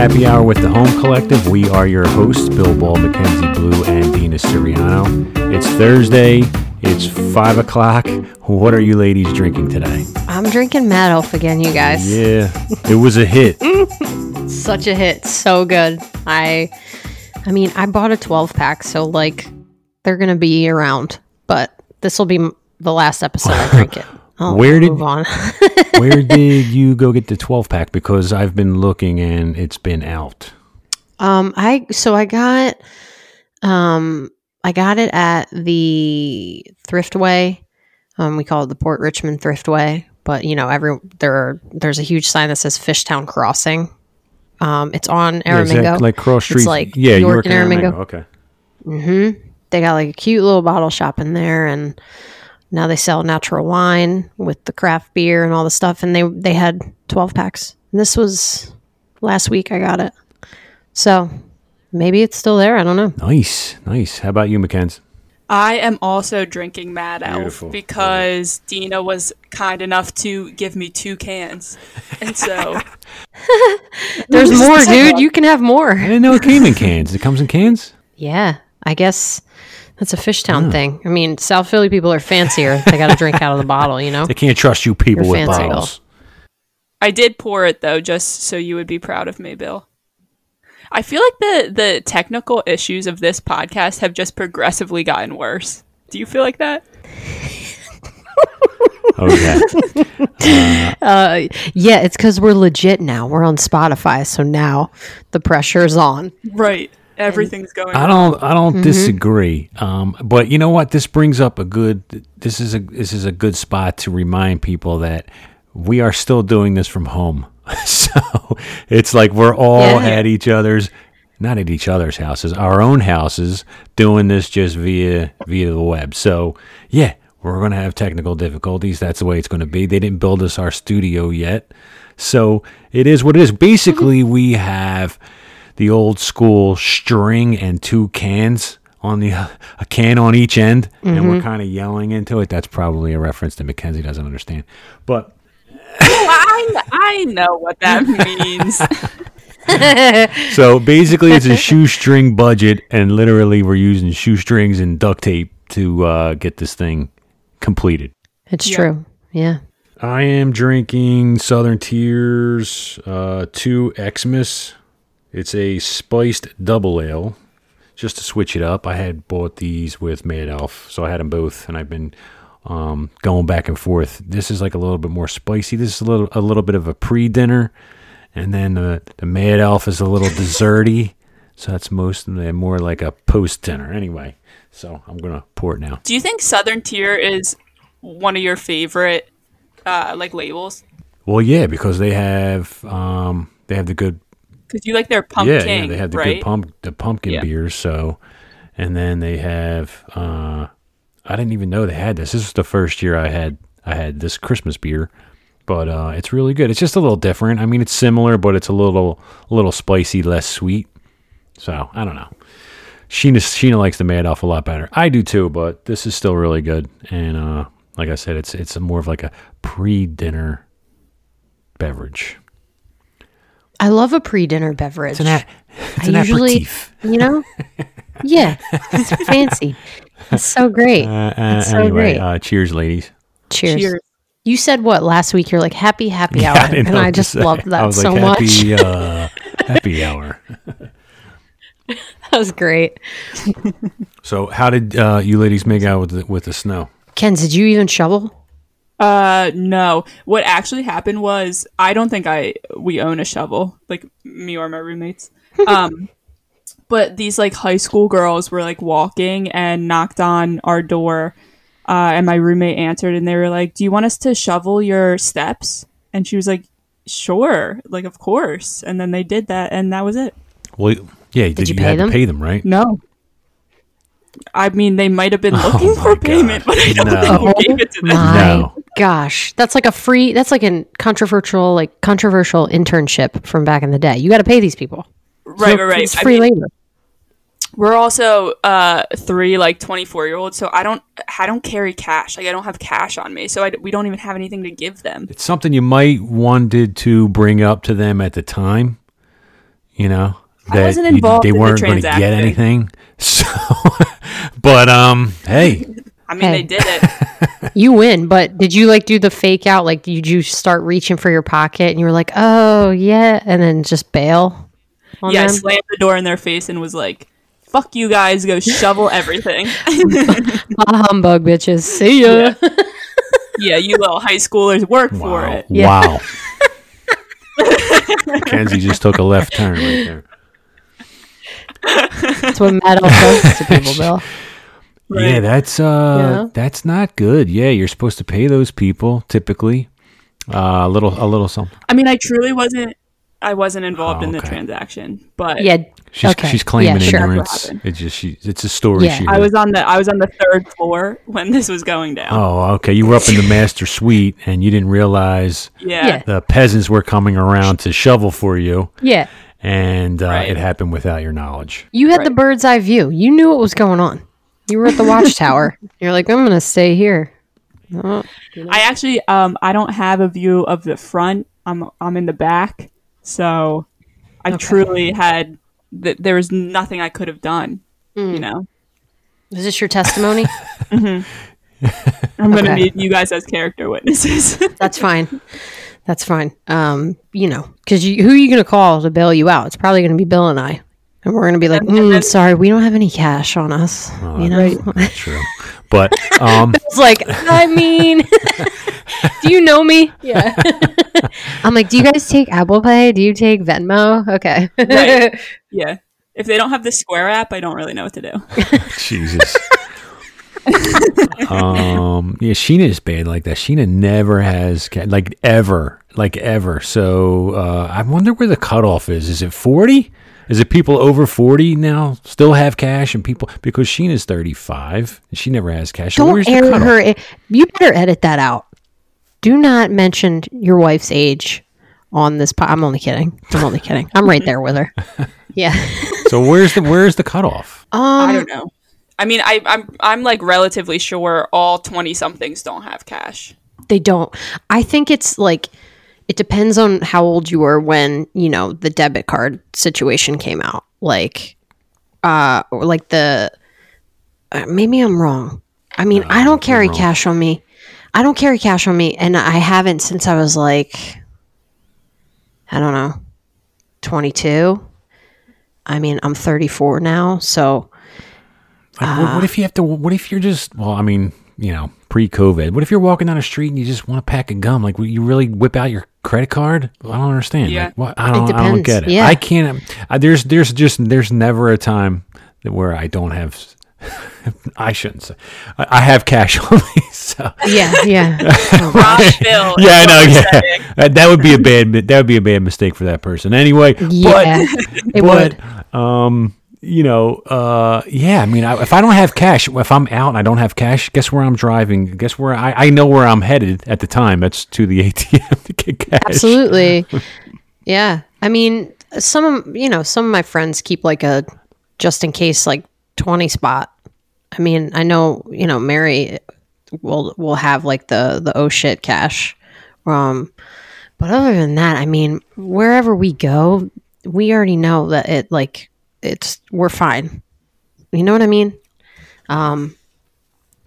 Happy Hour with the Home Collective. We are your hosts, Bill Ball, Mackenzie Blue, and Dina Siriano. It's Thursday. It's 5 o'clock. What are you ladies drinking today? I'm drinking Mad Elf again, you guys. Yeah, it was a hit. Such a hit. So good. I I mean, I bought a 12 pack, so like they're going to be around, but this will be the last episode I drink it. I'll Where did-? Where did you go get the 12 pack? Because I've been looking and it's been out. um I so I got um I got it at the Thriftway. Um we call it the Port Richmond Thriftway, but you know, every there are, there's a huge sign that says Fishtown Crossing. Um it's on Yeah, Aramingo. like cross street. It's like yeah, York York and and Aramingo. Okay. Mm-hmm. They got like a cute little bottle shop in there, and now they sell natural wine with the craft beer and all the stuff. And they they had twelve packs. And this was last week. I got it, so maybe it's still there. I don't know. Nice, nice. How about you, Mackenzie? I am also drinking Mad Elf Beautiful. because Dina was kind enough to give me two cans. And so There's more, dude. You can have more. I didn't know it came in cans. It comes in cans? Yeah, I guess that's a Fishtown thing. I mean, South Philly people are fancier. They got to drink out of the bottle, you know. They can't trust you people You're with fancy, bottles. I did pour it though, just so you would be proud of me, Bill. I feel like the the technical issues of this podcast have just progressively gotten worse. Do you feel like that? Oh, yeah. Uh, yeah, it's because we're legit now. We're on Spotify, so now the pressure's on. Right. Everything's going I don't I don't disagree. Um, but you know what? This brings up a good this is a this is a good spot to remind people that we are still doing this from home. so it's like we're all Yeah. at each other's not at each other's houses, our own houses, doing this just via via the web. So yeah, we're gonna have technical difficulties. That's the way it's gonna be. They didn't build us our studio yet. So it is what it is. Basically we have the old school string and two cans on the a can on each end, and we're kind of yelling into it. That's probably a reference that Mackenzie doesn't understand. But I, I know what that means. so basically, it's a shoestring budget, and literally, we're using shoestrings and duct tape to uh, get this thing completed. It's Yeah. true. Yeah. I am drinking Southern Tier's uh, 2 Xmas. It's a spiced double ale. Just to switch it up, I had bought these with Mad Elf, so I had them both, and I've been um, going back and forth. This is like a little bit more spicy. This is a little a little bit of a pre-dinner, and then the the Mad Elf is a little desserty. So that's most more like a post-dinner. Anyway, so I'm gonna pour it now. Do you think Southern Tier is one of your favorite uh, like labels? Well, yeah, because they have um, they have the good Because you like their pumpkin, yeah, yeah, they have the right? good pump the pumpkin Yeah. beers. So, and then they have uh, I didn't even know they had this. This was the first year I had I had this Christmas beer, but uh, it's really good. It's just a little different. I mean, it's similar, but it's a little a little spicy, less sweet. So I don't know. Sheena Sheena likes the Mad Elf a lot better. I do too, but this is still really good. And uh, like I said, it's it's more of like a pre-dinner beverage. I love a pre-dinner beverage. It's an a, it's I an usually, aperitif. you know, yeah, it's fancy. It's so great. Uh, uh, so anyway, great. uh, cheers, ladies. Cheers. Cheers. You said what last week? You're like happy happy hour, I and I just say. loved that I was so like, much. happy, uh, happy hour. that was great. So, how did uh, you ladies make out with the, with the snow? Ken, did you even shovel? Uh, no. What actually happened was I don't think I we own a shovel, like me or my roommates. Um, but these like high school girls were like walking and knocked on our door, uh, and my roommate answered, and they were like, "Do you want us to shovel your steps?" And she was like, "Sure, like of course." And then they did that, and that was it. Well, yeah, did, you you, pay had them? to pay them, right? No. I mean, they might have been looking Oh for my payment, but I don't No. think we gave it to them. My No. gosh, that's like a free. That's like a controversial, like controversial internship from back in the day. You got to pay these people. Right, right, right. It's I free mean, labor. we're also uh three like 24 year olds so i don't i don't carry cash like i don't have cash on me so I, we don't even have anything to give them It's something you might wanted to bring up to them at the time. you know, I that wasn't you- involved they in the weren't going to get anything. So, but um, hey, I mean, Hey. they did it. You win, but did you like do the fake out? Like, did you start reaching for your pocket and you were like, oh, yeah, and then just bail? On yeah, I slammed the door in their face and was like, "Fuck you guys, go shovel everything." Ah, humbug, bitches. See ya. yeah, you little high schoolers work for it. Yeah. wow. Kenzie just took a left turn right there. That's what Mad Elf does to people, Bill. Yeah, that's uh, Yeah. that's not good. Yeah, you're supposed to pay those people typically uh, a little, a little something. I mean, I truly wasn't. I wasn't involved Oh, in the transaction, but Yeah. She's okay. she's claiming yeah, sure. ignorance. happened. It's just she. It's a story. Yeah. she I was on the I was on the third floor when this was going down. Oh, okay. You were up in the master suite and you didn't realize yeah. Yeah. the peasants were coming around to shovel for you, Yeah. And uh, Right. it happened without your knowledge. You had the bird's eye view. You knew what was going on. You were at the watchtower. You're like, I'm going to stay here. Oh, I actually um I don't have a view of the front. I'm I'm in the back, so I truly had th- there was nothing I could have done. Mm. You know, is this your testimony? I'm gonna Okay. need you guys as character witnesses. That's fine. That's fine. Um, you know, because you, who are you going to call to bail you out? It's probably going to be Bill and I, and we're going to be like, And- and mm, then- sorry, we don't have any cash on us. you know, True, but um, it's like, I mean, do you know me? Yeah. I'm like, do you guys take Apple Pay? Do you take Venmo? Okay. Right. yeah, if they don't have the Square app, I don't really know what to do. Jesus. Um, yeah, Sheena is bad like that. Sheena never has like ever, like ever. So uh, I wonder where the cutoff is. Is it forty? Is it people over forty now still have cash and people because Sheena's thirty five and she never has cash. Don't where's air her. You better edit that out. Do not mention your wife's age on this. Po- I'm only kidding. I'm only kidding. I'm right there with her. Yeah. So where's the where's the cutoff? Um, I don't know. I mean, I, I'm I'm like relatively sure all twenty somethings don't have cash. They don't. I think it's like it depends on how old you were when you know the debit card situation came out. Like, uh, or like the uh, maybe I'm wrong. I mean, I don't carry cash on me. I don't carry cash on me, and I haven't since I was like, I don't know, 22. I mean, I'm 34 now, so Like, what, what if you have to? What if you're just? Well, I mean, you know, pre-COVID. What if you're walking down the street and you just want a pack of gum? Like, will you really whip out your credit card? I don't understand. Yeah. Like, what? I don't. I don't get it. Yeah. I can't. I, there's there's just there's never a time that where I don't have. I shouldn't say. I, I have cash on me. So yeah, yeah. Bill. yeah, I know. Yeah, saying. that, that would be a bad. That would be a bad mistake for that person. Anyway, yeah, it would. but um you know uh yeah i mean I, if i don't have cash if i'm out and i don't have cash guess where i'm driving guess where i, I know where i'm headed at the time that's to the atm to get cash Absolutely. yeah. I mean, some of you know, some of my friends keep like a just in case like 20 spot. I mean, I know, you know, Mary will will have like the the oh shit cash. Um but other than that, I mean, wherever we go, we already know that it like it's we're fine. You know what I mean? Um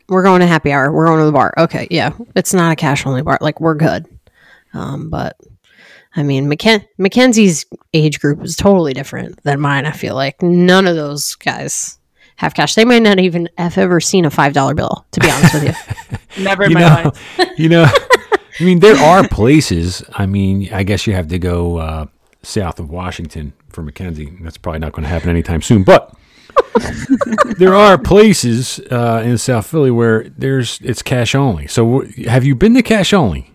we're going to happy hour. We're going to the bar. Okay, yeah. It's not a cash only bar. Like we're good. Um, but I mean, Macken- Mackenzie's age group is totally different than mine. I feel like none of those guys have cash. They might not even have ever seen a five dollar bill. To be honest with you, Never in you my know life. you know i mean there are places i mean i guess you have to go uh south of washington for mackenzie that's probably not going to happen anytime soon but there are places uh, in South Philly where there's it's cash only. So wh- have you been to cash only?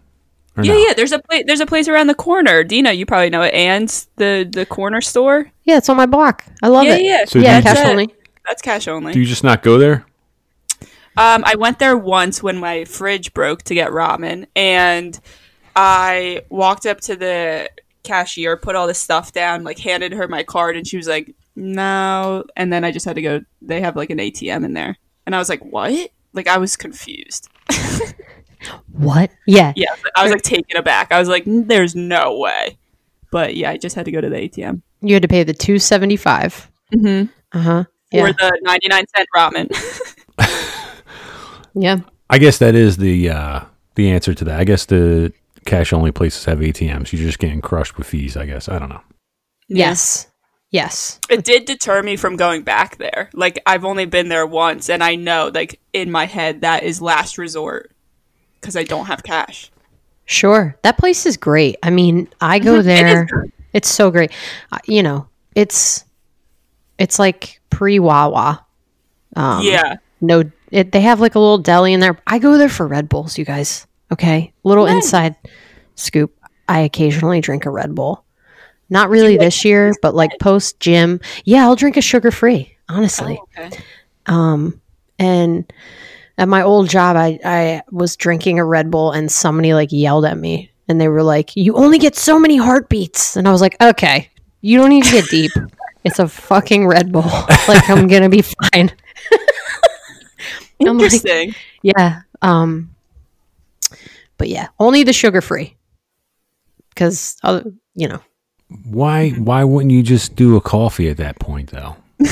Yeah, no? yeah. There's a place. There's a place around the corner. Dina, you probably know it. And the the corner store. yeah, it's on my block. I love Yeah, it. yeah. So yeah, do cash only. That's cash only. Do you just not go there? Um, I went there once when my fridge broke to get ramen, and I walked up to the cashier, put all the stuff down, like handed her my card, and she was like, "No," and then I just had to go. They have like an ATM in there, and I was like, "What?" Like I was confused. What? Yeah, Yeah, I was like taken aback. I was like, "There's no way." But yeah, I just had to go to the ATM You had to pay the two seventy five. mm-hmm. Uh huh. Yeah. or the ninety nine cent ramen. Yeah. I guess that is the uh, the answer to that. I guess the cash only places have ATMs. You're just getting crushed with fees. I guess I don't know. Yes. Yes. it did deter me from going back there. Like I've only been there once, and I know, like in my head, that is last resort because I don't have cash. Sure. That place is great. I mean, I go. It is there. good. it's so great. Uh, you know, it's it's like pre Wawa. Um, yeah, No, it, they have like a little deli in there. I go there for Red Bulls, you guys. Okay, little Nice. inside scoop. I occasionally drink a Red Bull. Not really like this year, but like post gym. Yeah, I'll drink a sugar free. Honestly. Oh, okay. Um, and at my old job, I, I was drinking a Red Bull and somebody like yelled at me and they were like, You only get so many heartbeats. And I was like, Okay, you don't need to get deep. It's a fucking Red Bull. like, I'm going to be fine. I'm like- Interesting. Yeah. Um, but yeah, only the sugar free. Because, you know, Why why wouldn't you just do a coffee at that point though?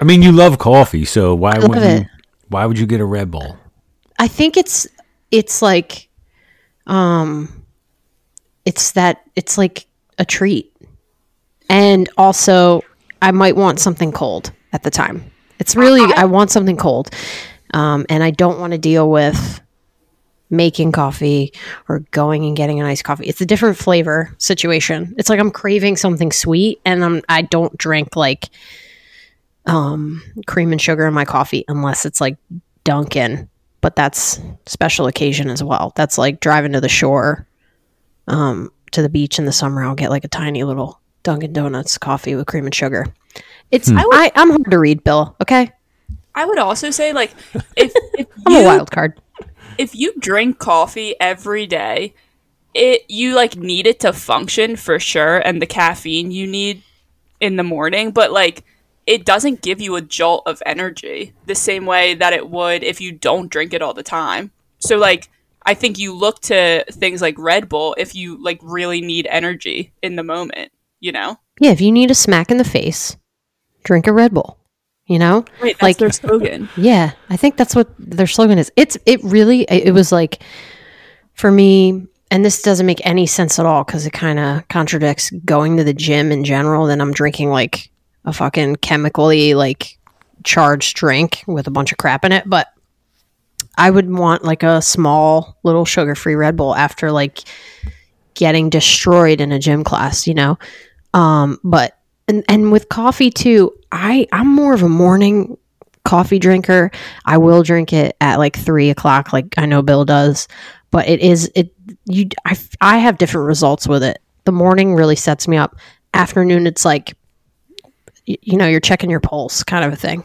I mean, you love coffee, so why wouldn't you? Why would you get a Red Bull? I think it's it's like um it's that it's like a treat. And also I might want something cold at the time. It's really I want something cold. Um and I don't want to deal with making coffee or going and getting an iced coffee. It's a different flavor situation. It's like I'm craving something sweet and I'm I don't drink like um cream and sugar in my coffee unless it's like Dunkin' but that's special occasion as well. That's like driving to the shore, um, to the beach in the summer. I'll get like a tiny little Dunkin' Donuts coffee with cream and sugar. It's I, I'm hard to read, Bill. Okay, I would also say, like, if if I'm you a wild card. If you drink coffee every day, it you like need it to function for sure, and the caffeine you need in the morning, but like it doesn't give you a jolt of energy the same way that it would if you don't drink it all the time. So like I think you look to things like Red Bull if you like really need energy in the moment, you know? Yeah, if you need a smack in the face, drink a Red Bull. You know, Right, Like- their slogan. Yeah, I think that's what their slogan is. It's it really it was like for me and this doesn't make any sense at all cuz it kind of contradicts going to the gym in general then I'm drinking like a fucking chemically like charged drink with a bunch of crap in it, but I would want like a small little sugar-free Red Bull after like getting destroyed in a gym class, you know. Um but and and with coffee too, I I'm more of a morning coffee drinker. I will drink it at like three o'clock, like I know Bill does. But it is it you I I have different results with it. The morning really sets me up. Afternoon, it's like y- you know you're checking your pulse, kind of a thing.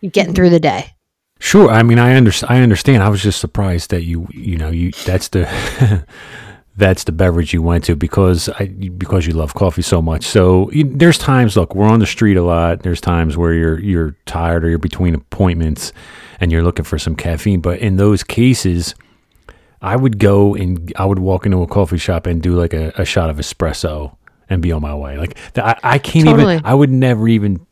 You're getting through the day. Sure. I mean, I understand. I understand. I was just surprised that you, you know, you that's the that's the beverage you went to because I because you love coffee so much. So you, there's times. Look, we're on the street a lot. There's times where you're you're tired or you're between appointments and you're looking for some caffeine. But in those cases, I would go and I would walk into a coffee shop and do like a, a shot of espresso and be on my way. Like I, I can't Totally. even. I would never even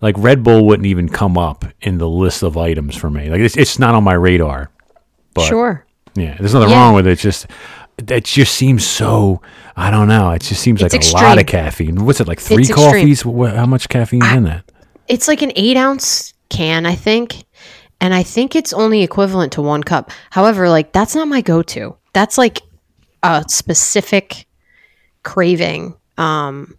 like Red Bull wouldn't even come up in the list of items for me. Like it's it's not on my radar. But sure. yeah, there's nothing Yeah. wrong with it. It's just it just seems so. I don't know. It just seems like It's a lot of caffeine. What's it like? Three It's coffees? How much caffeine is in that? It's like an eight ounce can, I think. And I think it's only equivalent to one cup. However, like that's not my go to. That's like a specific craving. Um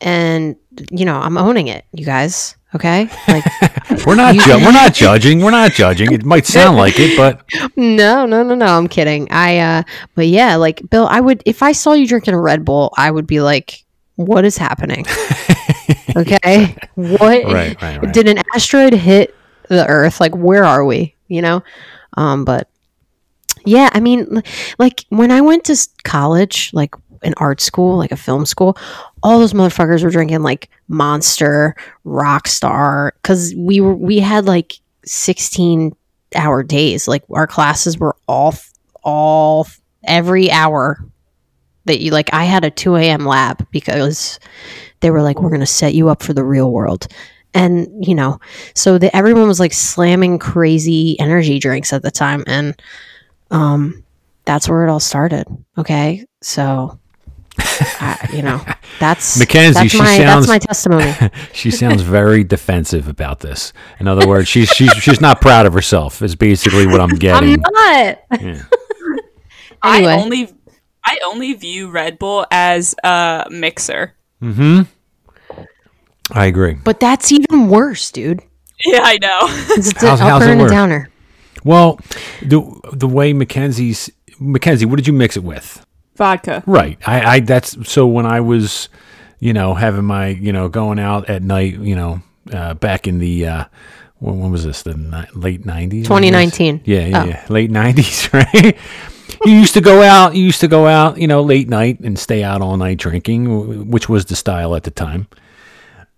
and you know, I'm owning it, you guys. Okay? Like We're not. Ju- we're not judging. We're not judging. It might sound like it, but no, no, no, no. I'm kidding. I uh but yeah, like Bill, I would if I saw you drinking a Red Bull, I would be like, what is happening? okay. What Right, right, right. did an asteroid hit the earth? Like where are we? You know? Um but yeah, I mean like when I went to college, like an art school, like a film school, all those motherfuckers were drinking like Monster, Rockstar, because we were we had like sixteen hour days. Like our classes were all all every hour that you like. I had a 2 a.m. lab because they were like, we're to set you up for the real world. And, you know, so the, everyone was like slamming crazy energy drinks at the time. And um, that's where it all started. Okay. So, I, you know, that's Mackenzie, that's she my, sounds- that's my testimony. She sounds very defensive about this. In other words, she's she's she's not proud of herself. Is basically what I'm getting. I'm getting. not. Yeah. Anyway. I only I only view Red Bull as a mixer. Mm-hmm. I agree. But that's even worse, dude. Yeah, I know. It's an How's- how's upper it and a downer. Well, the the way Mackenzie's Mackenzie, what did you mix it with? Vodka. Right. I, I that's so when I was, you know, having my, you know, going out at night, you know, uh, back in the uh when, when was this? The ni- late nineties? 2019. Yeah, yeah, Oh. yeah. Late nineties, right? you used to go out, you used to go out, you know, late night and stay out all night drinking, which was the style at the time.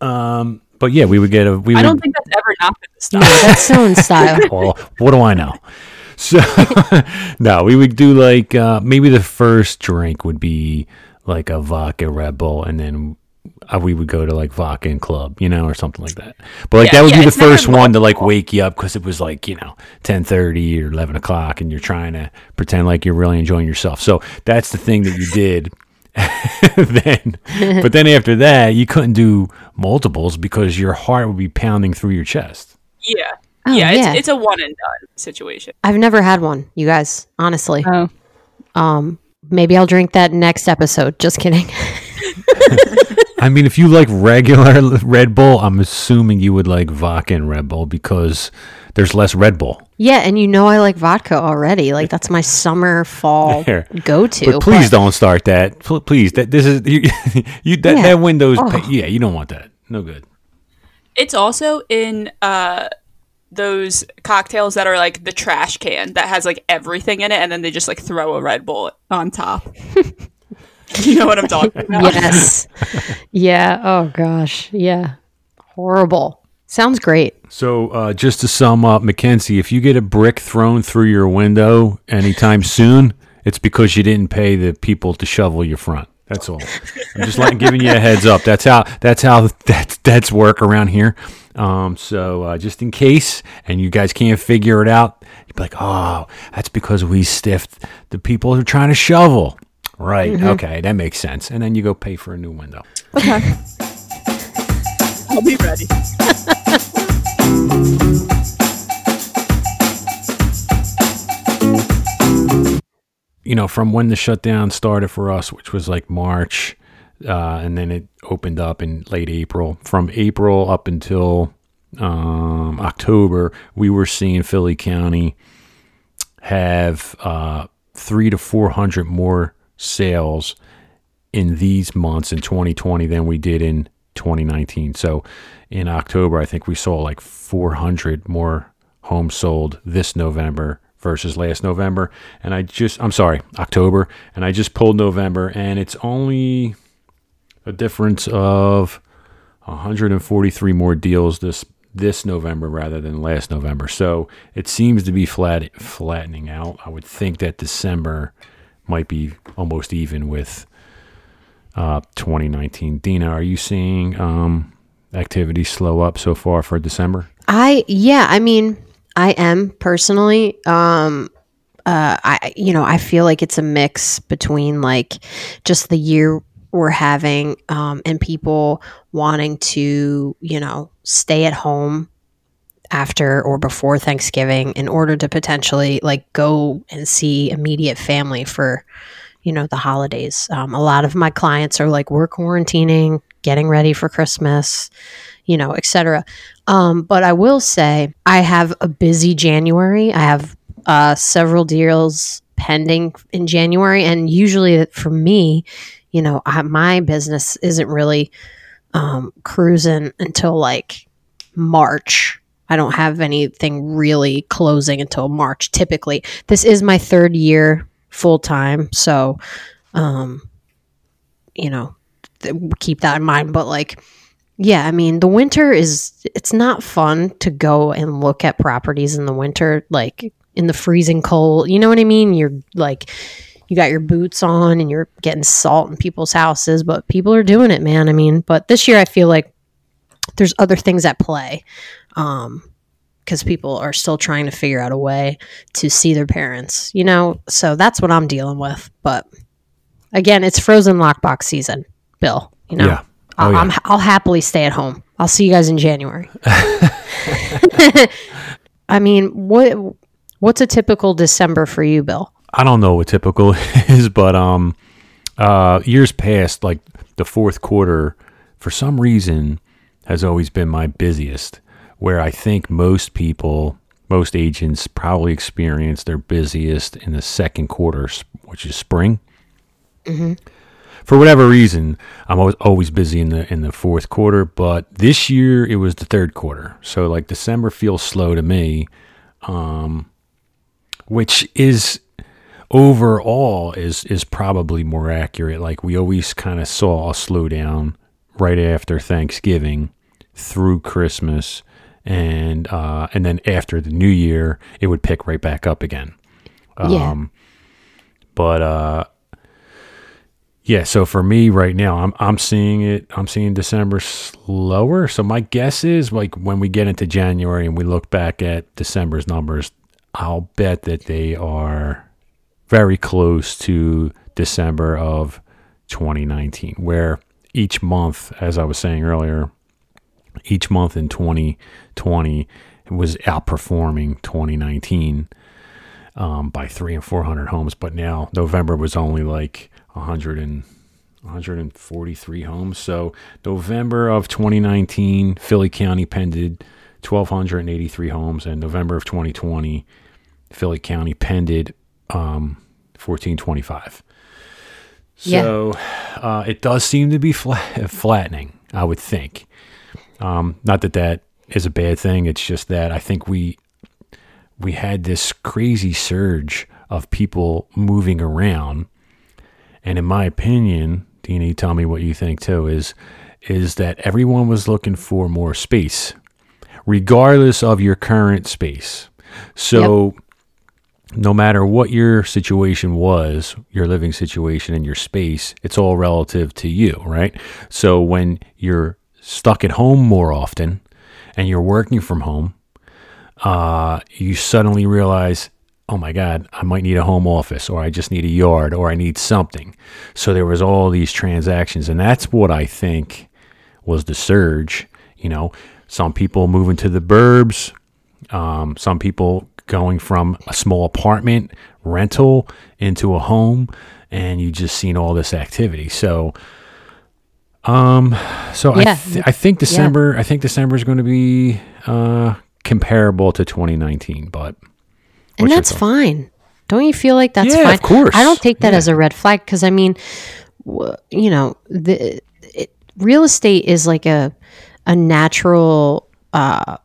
Um but yeah, we would get a we I would don't think that's ever not been the style. No, that's so in style. well, what do I know? So, no, we would do like uh, maybe the first drink would be like a vodka Red Bull, and then we would go to like vodka and club, you know, or something like that. But like Yeah, that would yeah, be the first one to like wake you up because it was like you know ten thirty or eleven o'clock, and you're trying to pretend like you're really enjoying yourself. So that's the thing that you did. then, but then after that, you couldn't do multiples because your heart would be pounding through your chest. Yeah. Oh, yeah, yeah. It's, it's a one and done situation. I've never had one, you guys, honestly. Oh. Um, maybe I'll drink that next episode. Just kidding. I mean, if you like regular Red Bull, I'm assuming you would like vodka and Red Bull because there's less Red Bull. yeah, and you know I like vodka already. Like that's my summer fall There. go to. But please don't start that. Pl- Please, that this is you. you that, Yeah. that window's Oh. pa- yeah. You don't want that. No good. It's also in uh those cocktails that are like the trash can that has like everything in it and then they just like throw a Red Bull on top. you know what I'm talking about? Yes. yeah. Oh gosh. Yeah. Horrible. Sounds great. So uh, just to sum up, Mackenzie, if you get a brick thrown through your window anytime soon, it's because you didn't pay the people to shovel your front. That's all. I'm just like giving you a heads up. That's how that's how that's that's work around here. Um, so uh, just in case, and you guys can't figure it out, you'd be like, "Oh, that's because we stiffed the people who are trying to shovel." Right? Okay, that makes sense. And then you go pay for a new window. Okay. I'll be ready. you know, from when the shutdown started for us, which was like March, uh, and then it opened up in late April. From April up until um, October, we were seeing Philly County have uh, three to four hundred more sales in these months in 2020 than we did in 2019. So in October, I think we saw like 400 more homes sold this November versus last November. And I just, I'm sorry, October. And I just pulled November, and it's only a difference of 143 more deals this this November rather than last November. So it seems to be flat flattening out. I would think that December might be almost even with uh, 2019. Dina, are you seeing um, activity slow up so far for December? I yeah, I mean, I am personally um uh I you know, I feel like it's a mix between like just the year we're having um and people wanting to, you know, stay at home after or before Thanksgiving in order to potentially like go and see immediate family for you know the holidays. Um, a lot of my clients are like we're quarantining, getting ready for Christmas, you know, etc. Um, but I will say I have a busy January. I have uh, several deals pending in January, and usually for me, you know, I, my business isn't really um, cruising until like March. I don't have anything really closing until March. Typically, this is my third year full time, so um, you know, th- keep that in mind. But like, yeah, I mean, the winter is it's not fun to go and look at properties in the winter, like in the freezing cold. You know what I mean? You're like, you got your boots on and you're getting salt in people's houses, but people are doing it, man. I mean, but this year I feel like there's other things at play. Um, because people are still trying to figure out a way to see their parents, you know? So that's what I'm dealing with. But again, it's frozen lockbox season, Bill. You know, Yeah. I'll, Oh, yeah. I'm, I'll happily stay at home. I'll see you guys in January. I mean, what what's a typical December for you, Bill? I don't know what typical is, but um, uh, years past, like the fourth quarter, for some reason, has always been my busiest. Where I think most people, most agents, probably experience their busiest in the second quarter, which is spring. For whatever reason, I'm always, always busy in the in the fourth quarter, but this year it was the third quarter. So like December feels slow to me, um, which is overall is is probably more accurate. Like we always kind of saw a slowdown right after Thanksgiving through Christmas, and uh, and then after the New Year, it would pick right back up again. yeah. Um, But uh, yeah, so for me right now, I'm I'm seeing it. I'm seeing December slower. So my guess is like when we get into January and we look back at December's numbers, I'll bet that they are very close to December of 2019, where each month, as I was saying earlier, each month in 2020 was outperforming 2019 um, by three and 400 homes. But now November was only like 100 and 143 homes. So November of 2019, Philly County pended 1,283 homes, and November of 2020, Philly County pended um, 1425. Yeah. So uh, it does seem to be flat, flattening, I would think. Um, not that that is a bad thing. It's just that I think we we had this crazy surge of people moving around, and in my opinion, you tell me what you think too. Is is that everyone was looking for more space, regardless of your current space. So no matter what your situation was, your living situation and your space, it's all relative to you, right? So when you're stuck at home more often and you're working from home, uh, you suddenly realize, oh my God, I might need a home office or I just need a yard or I need something. So there was all these transactions. And that's what I think was the surge. You know, some people moving to the burbs, um, some people going from a small apartment rental into a home, and you just seen all this activity. So, um, so I th- I think December I think December is going to be uh comparable to 2019, but and that's fine. Don't you feel like that's Yeah, fine? of course. I don't take that Yeah. as a red flag because I mean, w- you know, the it, real estate is like a a natural uh,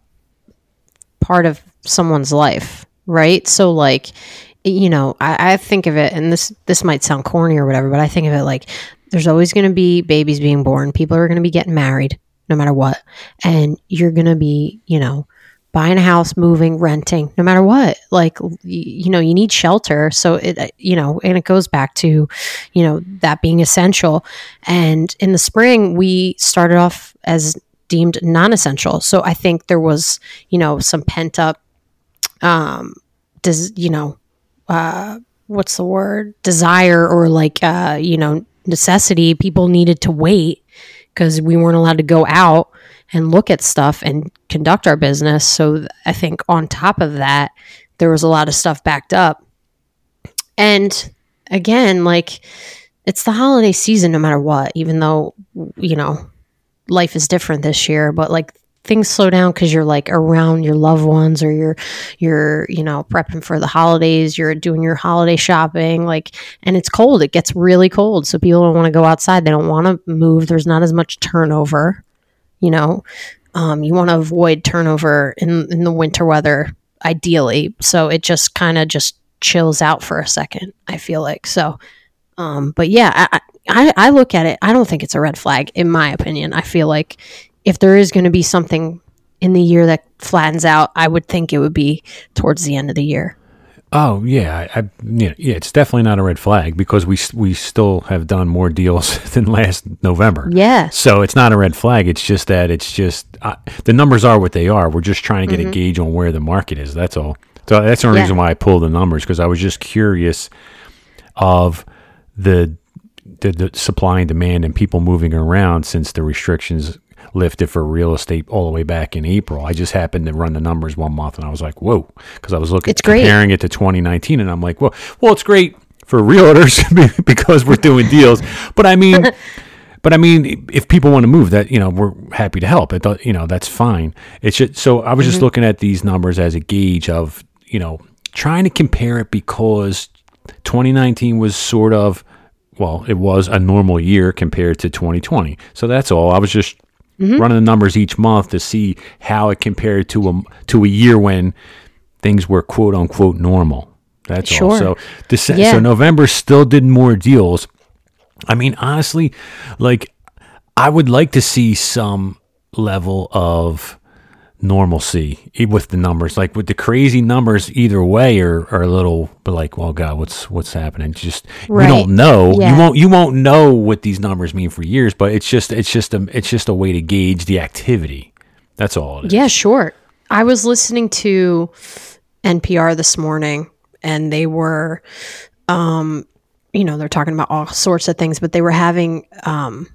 part of someone's life, right? So like, you know, I, I think of it, and this this might sound corny or whatever, but I think of it like there's always going to be babies being born. People are going to be getting married, no matter what, and you're going to be, you know, buying a house, moving, renting, no matter what. Like, you know, you need shelter. So it, uh, you know, and it goes back to, you know, that being essential. And in the spring, we started off as deemed non-essential. So I think there was, you know, some pent up, um, does you know, uh, what's the word? Desire or like, uh, you know, necessity. People needed to wait because we weren't allowed to go out and look at stuff and conduct our business. So I think on top of that, there was a lot of stuff backed up. And again, like it's the holiday season no matter what, even though, you know, life is different this year, but like things slow down because you're like around your loved ones or you're you're you know prepping for the holidays you're doing your holiday shopping like and it's cold. It gets really cold. So people don't want to go outside. They don't want to move. There's not as much turnover you know? Um, you want to avoid turnover in in the winter weather ideally. So it just kind of just chills out for a second i feel like. So um, but yeah I, I i look at it. I don't think it's a red flag in my opinion. I feel like if there is going to be something in the year that flattens out i would think it would be towards the end of the year Oh yeah, I, I yeah, yeah, it's definitely not a red flag because we we still have done more deals than last November. Yeah. So it's not a red flag. It's just that it's just uh, the numbers are what they are. We're just trying to get a gauge on where the market is. That's all. So that's the only Mm-hmm. Yeah. reason why I pulled the numbers because I was just curious of the, the the supply and demand and people moving around since the restrictions lifted for real estate all the way back in April. I just happened to run the numbers one month and I was like, whoa, because I was looking It's great. comparing it to 2019 and I'm like, well, well, it's great for realtors because we're doing deals, but I mean. But I mean, if people want to move, that you know, we're happy to help. It, you know, that's fine. It's just so I was just mm-hmm. looking at these numbers as a gauge of you know trying to compare it because 2019 was sort of well, it was a normal year compared to 2020. So that's all. I was just Mm-hmm. running the numbers each month to see how it compared to a to a year when things were quote unquote normal. That's all. So Dece- Yeah. so November still did more deals. I mean, honestly, like I would like to see some level of normalcy with the numbers. Like with the crazy numbers, either way are, are a little but like, well, God, what's what's happening? Just Right. don't know. You won't you won't know what these numbers mean for years. But it's just it's just a it's just a way to gauge the activity. That's all. It is. Yeah, sure. I was listening to NPR this morning and they were um you know, they're talking about all sorts of things, but they were having um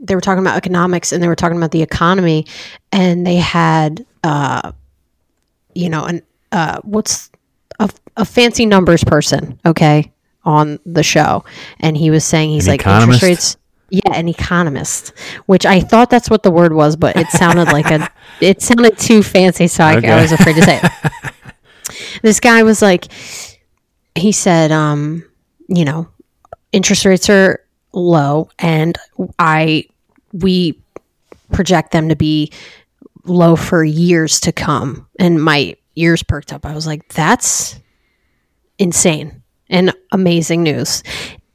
they were talking about economics and they were talking about the economy and they had uh you know, an uh what's a, a fancy numbers person, okay, on the show. And he was saying he's An like economist? interest rates yeah, an economist, which I thought that's what the word was, but it sounded like a, it sounded too fancy, so I, Okay. I was afraid to say it. this guy was like, he said, um, you know, interest rates are low, and I, we project them to be low for years to come, and my ears perked up. I was like, that's insane and amazing news.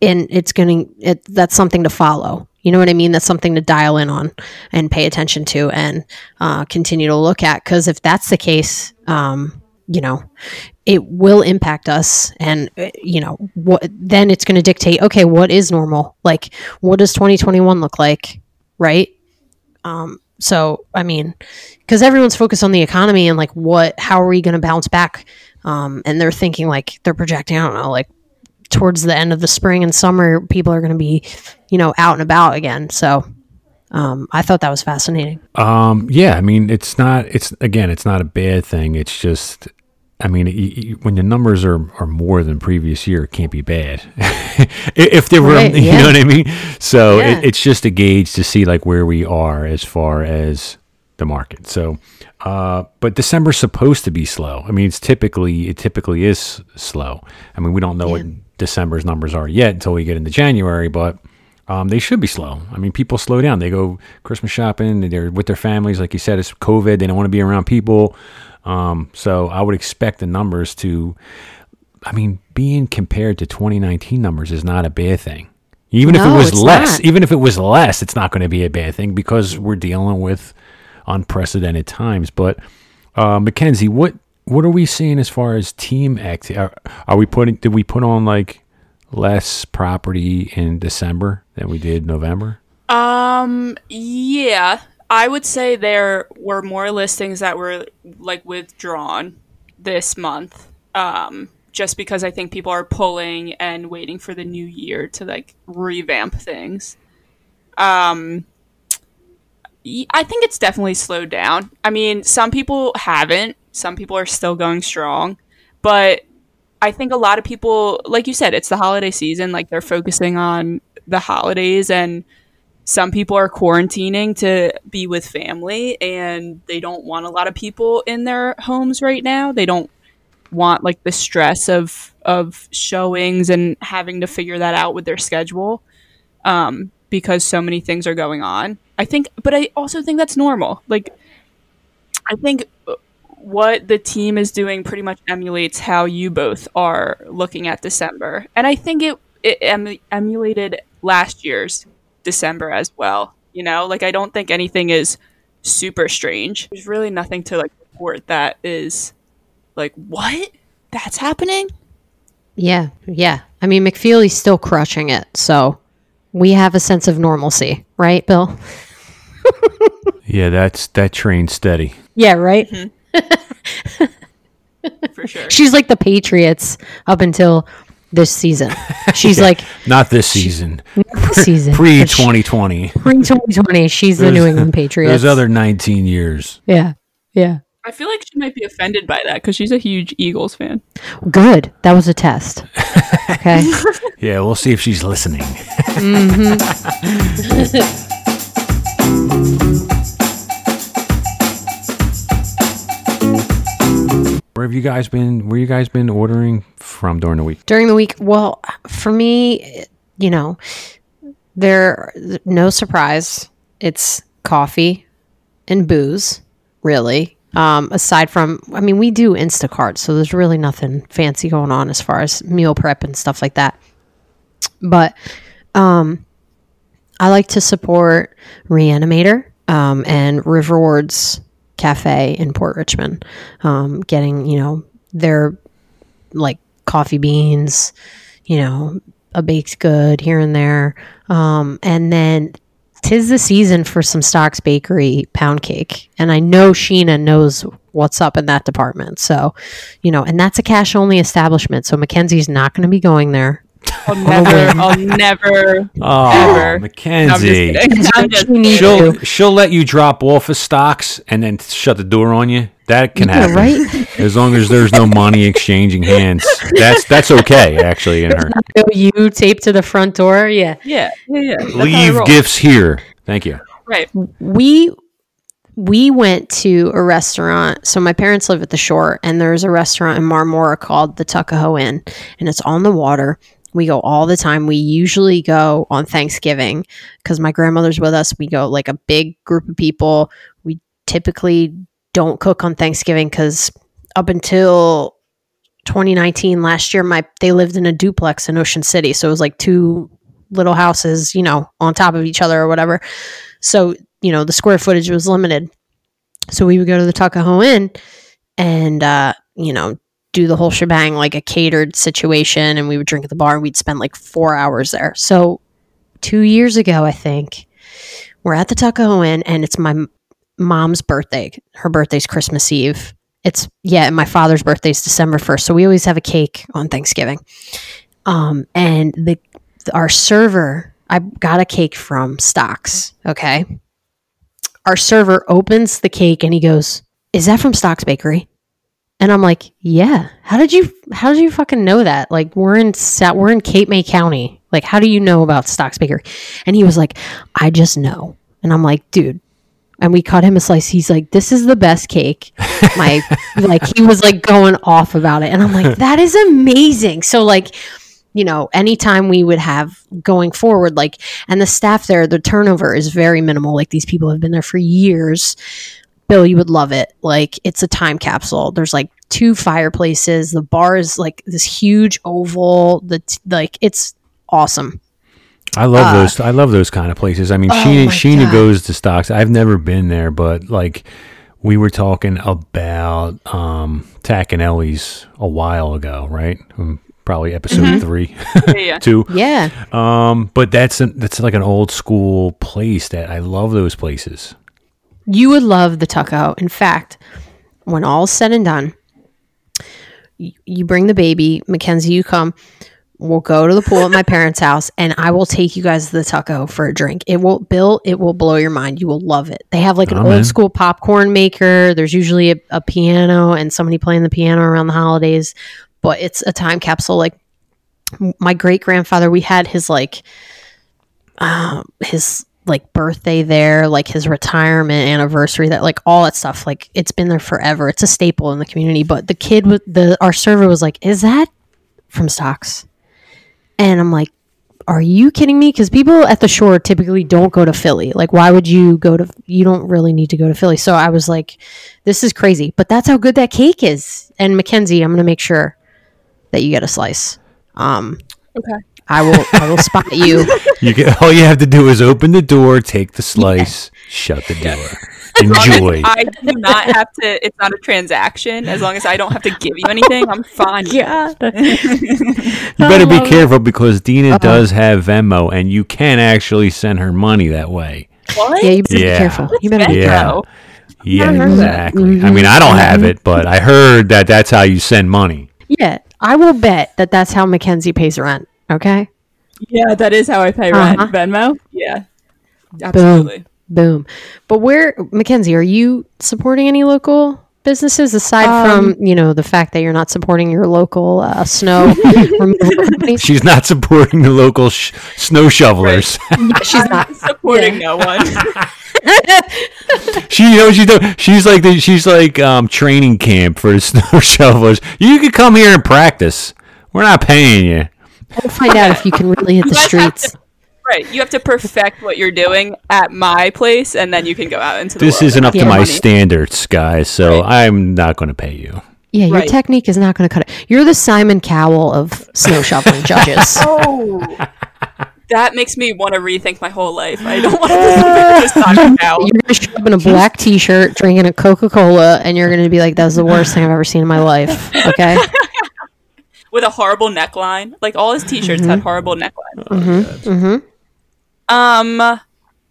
And it's going to—that's something to follow. You know what i mean? That's something to dial in on and pay attention to and uh, continue to look at. Because if that's the case um, you know it will impact us and uh, you know what then it's going to dictate okay what is normal? Like what does 2021 look like? Right um, so i mean because everyone's focused on the economy and like what how are we going to bounce back um, and they're thinking like they're projecting i don't know like towards the end of the spring and summer people are going to be you know out and about again so um, i thought that was fascinating Um, yeah, I mean, it's not. It's again, it's not a bad thing. It's just, I mean, when the numbers are are more than previous year, it can't be bad. If they were, Right, you yeah. know what I mean. So Yeah. it, it's just a gauge to see like where we are as far as the market. So, uh, but December's supposed to be slow. I mean, it's typically it typically is slow. I mean, we don't know what December's numbers are yet until we get into January, but um, they should be slow. I mean, people slow down. They go Christmas shopping. They're with their families. Like you said, it's COVID. They don't want to be around people. Um, so I would expect the numbers to, I mean, being compared to 2019 numbers is not a bad thing. Even if it was less, not. even if it was less, it's not going to be a bad thing because we're dealing with unprecedented times. But uh, Mackenzie, what what are we seeing as far as team activity? Are, are we putting? Did we put on like less property in December than we did November? Um, yeah, I would say there were more listings that were like withdrawn this month. Um, just because I think people are pulling and waiting for the new year to like revamp things. Um, I think it's definitely slowed down. I mean, some people haven't. Some people are still going strong, but I think a lot of people, like you said, it's the holiday season. Like they're focusing on the holidays and some people are quarantining to be with family and they don't want a lot of people in their homes right now. They don't want like the stress of of showings and having to figure that out with their schedule um, because so many things are going on. I think, but I also think that's normal. Like, I think what the team is doing pretty much emulates how you both are looking at December, and I think it it em- emulated last year's December as well. You know, like I don't think anything is super strange. There's really nothing to like report that is like what that's happening. Yeah, yeah. I mean, McFeely's still crushing it, so we have a sense of normalcy, right, Bill? Yeah, that's that train steady. Yeah, right. Mm-hmm. for sure. She's like the Patriots up until this season. She's like Not this season. this season Pre 2020. pre twenty twenty. She's the New England Patriots. Those other 19 years. yeah, yeah. I feel like she might be offended by that because she's a huge Eagles fan. Good. That was a test. Okay. Yeah, we'll see if she's listening. Mm-hmm. Where have you guys been? Where you guys been ordering from during the week? During the week, well, for me, you know, there no surprise. It's coffee and booze, really. Um, aside from, I mean, we do Instacart, so there's really nothing fancy going on as far as meal prep and stuff like that. But um, I like to support Reanimator um, and Riverwards Cafe in Port Richmond, um, getting you know their like coffee beans, you know, a baked good here and there. Um, and then tis the season for some Stocks Bakery pound cake. And I know Sheena knows what's up in that department. So, you know, and that's a cash only establishment. So Mackenzie's not going to be going there. I'll never, I'll never. Oh, Ever. No, Mackenzie. kidding. She needs She'll she'll let you drop off of stocks and then shut the door on you. That can Yeah, happen, right? As long as there's no money exchanging hands, that's that's okay actually. In her, You taped to the front door. Yeah. Yeah, yeah, yeah. That's how I leave gifts here. Thank you. Right. we we went to a restaurant. So my parents live at the shore, and there's a restaurant in Marmora called the Tuckahoe Inn, and it's on the water. We go all the time. We usually go on Thanksgiving because my grandmother's with us. We go like a big group of people. We typically don't cook on Thanksgiving because up until 2019 last year, my they lived in a duplex in Ocean City, so it was like two little houses, you know, on top of each other or whatever. So, you know, the square footage was limited. So we would go to the Tuckahoe Inn and, uh, you know, do the whole shebang like a catered situation. And we would drink at the bar and we'd spend like four hours there. So two years ago, I think, we're at the Tuckahoe Inn and it's my mom's birthday. Her birthday's Christmas Eve. It's, yeah, my father's birthday's December 1st. So we always have a cake on Thanksgiving. Um, and the, our server, I got a cake from Stocks. Okay. Our server opens the cake and he goes, Is that from Stocks Bakery? And I'm like, Yeah. How did you how did you fucking know that? Like we're in we're in Cape May County. Like, how do you know about Stocks Bakery? And he was like, I just know. And I'm like, dude. And we cut him a slice. He's like, This is the best cake. My like he was like going off about it. And I'm like, that is amazing. So like you know, anytime we would have going forward, like, and the staff there, the turnover is very minimal. Like, these people have been there for years. Bill, you would love it. Like, it's a time capsule. There's like two fireplaces. The bar is like this huge oval. The t- like, it's awesome. I love those. I love those kind of places. I mean, Uh, oh Sheena, Sheena God. goes to stocks. I've never been there, but like we were talking about um, Tacconelli's a while ago, right? Um, probably episode Mm-hmm. three, Yeah, yeah. two. Yeah. Um, but that's a, that's like an old school place that I love those places. You would love the Tuckahoe. In fact, when all's said and done, you bring the baby, Mackenzie, you come. We'll go to the pool at my parents' house, and I will take you guys to the Tuckahoe for a drink. It will, Bill. It will blow your mind. You will love it. They have like an Oh, man. old school popcorn maker. There's usually a, a piano and somebody playing the piano around the holidays, but it's a time capsule. Like my great grandfather, we had his like um, his like birthday there, like his retirement anniversary, that like all that stuff. Like it's been there forever. It's a staple in the community. But the kid with the our server was like, "Is that from Stocks?" And I'm like, "Are you kidding me?" Because people at the shore typically don't go to Philly. Like, why would you go to? You don't really need to go to Philly. So I was like, "This is crazy," but that's how good that cake is. And Mackenzie, I'm gonna make sure that you get a slice. Um, Okay. I will. I will spot you. You get all you have to do is open the door, take the slice, shut the door. Enjoy. I do not have to. It's not a transaction. As long as I don't have to give you anything, I'm fine. God. You better be love it. careful because Dina Uh-oh. does have Venmo, and you can actually send her money that way. What? Yeah, you better Yeah. be careful. You better be Venmo? Yeah. Yeah, Never heard that. exactly. I mm-hmm. mean, I don't have mm-hmm. it, but I heard that that's how you send money. Yeah, I will bet that that's how Mackenzie pays her rent. Okay. Yeah, that is how I pay rent. Uh-huh. Venmo. Yeah, absolutely. Boom. But where, Mackenzie, are you supporting any local businesses aside Um, from, you know, the fact that you're not supporting your local uh, snow removal companies? She's not supporting the local sh- snow shovelers. She's not. Supporting no one. she, you know, she do, she's like the, she's like um, training camp for the snow shovelers. You could come here and practice. We're not paying you. We'll find out if you can really hit the guys have streets. right. You have to perfect what you're doing at my place, and then you can go out into the This world isn't and up to my money. standards, guys. So Right. I'm not going to pay you. Yeah, your Right. technique is not going to cut it. You're the Simon Cowell of snow shoveling judges. Oh, that makes me want to rethink my whole life. I don't want to just talk about. You're going to show up in a black T-shirt, drinking a Coca-Cola, and you're going to be like, "That's the worst thing I've ever seen in my life." Okay. with a horrible neckline. Like all his t-shirts had horrible necklines. mm-hmm. Um,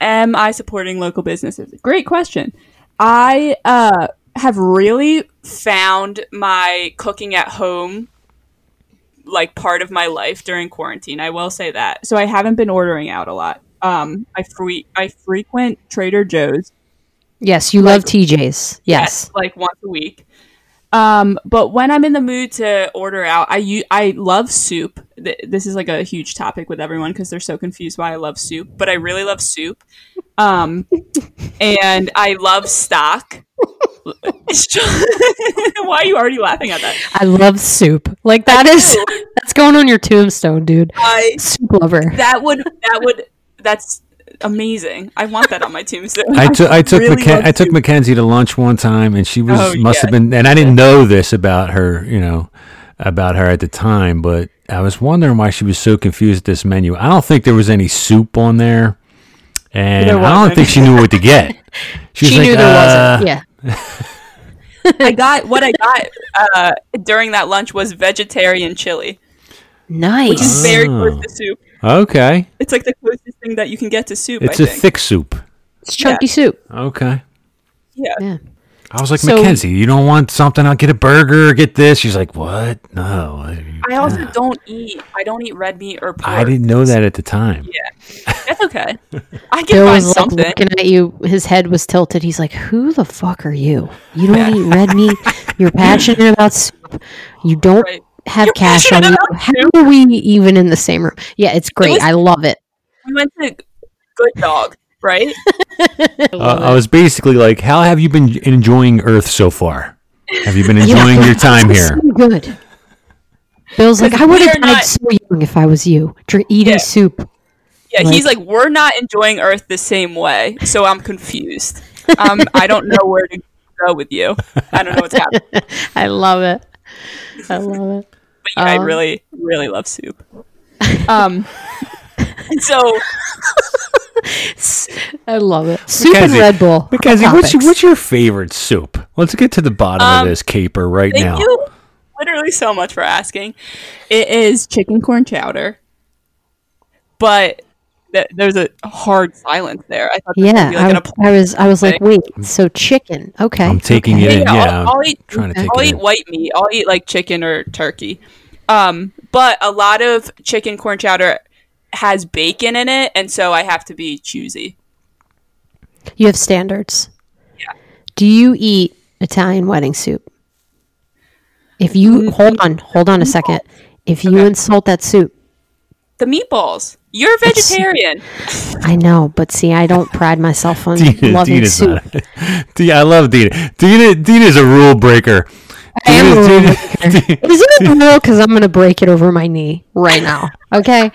am I supporting local businesses? Great question. I uh have really found my cooking at home like part of my life during quarantine. I will say that. So I haven't been ordering out a lot. Um, I fre- I frequent Trader Joe's Yes, you love TJ's. Yes. like once a week. Um, but when I'm in the mood to order out, I u- I love soup. Th- this is like a huge topic with everyone because they're so confused why I love soup. But I really love soup. Um, and I love stock. Why are you already laughing at that? I love soup. Like that is that's going on your tombstone, dude. I Soup lover. that would that would that's amazing. I want that on my tombstone. I took I took really Macken- I took soup. Mackenzie to lunch one time, and she was Oh, must have been, and I didn't know this about her, you know, about her at the time, but I was wondering why she was so confused at this menu. I don't think there was any soup on there, and There I don't think she knew what to get. She, was She like, knew there uh, wasn't. Yeah. I got what I got uh, during that lunch was vegetarian chili, Nice, which is Nice. very Oh. close to soup. Okay, It's like the closest thing that you can get to soup. it's I a think. thick soup. It's chunky soup. Okay. yeah. Yeah. I was like, So- Mackenzie, you don't want something? I'll get a burger, get this. She's like, what? No. I also don't eat. I don't eat red meat or pork. I didn't know that at the time. Yeah, that's okay. I can Bill find was like something. looking at you. His head was tilted. He's like, "Who the fuck are you? You don't eat red meat. You're passionate about soup. You don't Right. Have You're cash on passionate you. How are we even in the same room? Yeah, it's great. was- I love it. We went to Good Dog, right? Uh, I was basically like, how have you been enjoying Earth so far? Have you been enjoying your time here? so good. Bill's like, I would we have died not- so young if I was you, Dr- eating Yeah. soup. Yeah, he's like, we're not enjoying Earth the same way, so I'm confused. Um, I don't know where to go with you. I don't know what's happening. I love it. I love it. yeah, I Um, really, really love soup. Um, so I love it. Soup Mackenzie- and Red Bull. Mackenzie, what's your, what's your favorite soup? Let's get to the bottom Um, of this caper right Thank now. you literally so much for asking. It is chicken corn chowder, but th- there's a hard silence there. I thought Yeah, be like an I, applause I was. I was like, wait. So chicken? Okay. I'm taking okay. it in. Yeah, Yeah, I'll, I'm I'll eat. trying to take I'll it eat in. white meat. I'll eat like chicken or turkey. Um, but a lot of chicken corn chowder has bacon in it, and so I have to be choosy. You have standards. Yeah. Do you eat Italian wedding soup? If you hold on, hold on a second. If you Mm-hmm. Okay. insult that soup, The meatballs. You're a vegetarian. I know, but see, I don't pride myself on Dina, loving Dina's soup. not. Dina, I love Dina. Dina. Dina's a rule breaker. I am a Dina's- rule Dina- breaker. Is it a rule? Because I'm going to break it over my knee right now. Okay.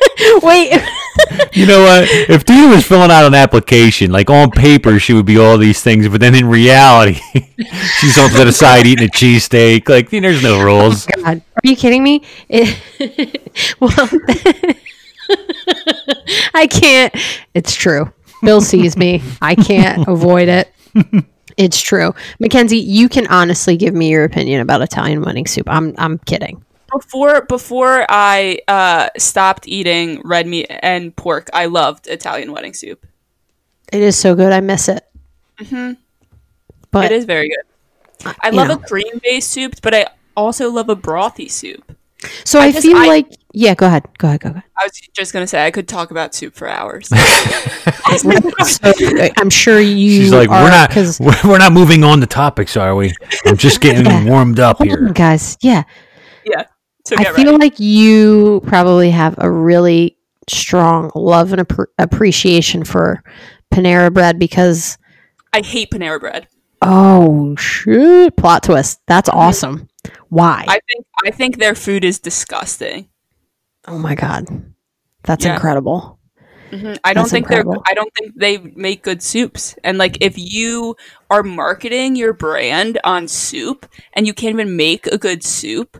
Wait. You know what? If Dina was filling out an application, like on paper, she would be all these things, but then in reality, she's off to the side eating a cheesesteak. Like, there's no rules. Oh, God, are you kidding me? It, well, I can't. It's true. Bill sees me. I can't avoid it. It's true. Mackenzie, you can honestly give me your opinion about Italian wedding soup. I'm I'm kidding. Before before I uh, stopped eating red meat and pork, I loved Italian wedding soup. It is so good. I miss it. Mm-hmm. But It is very good. I love know. a cream based soup, but I also love a brothy soup. so I, just- feel I- like yeah. Go ahead. Go ahead. Go ahead. I was just gonna say I could talk about soup for hours. So, I'm sure you. She's like, are, we're not, 'cause- we're, we're not moving on to topics, are we? I'm just getting warmed up Hold on, guys. Yeah, yeah. I feel ready. like you probably have a really strong love and appre appreciation for Panera Bread because I hate Panera bread. oh shit, plot twist. That's mm-hmm. awesome. Why? I think I think their food is disgusting. oh my god, that's Yeah. incredible. Mm-hmm. I don't That's think incredible. they're I don't think they make good soups. And like if you are marketing your brand on soup and you can't even make a good soup,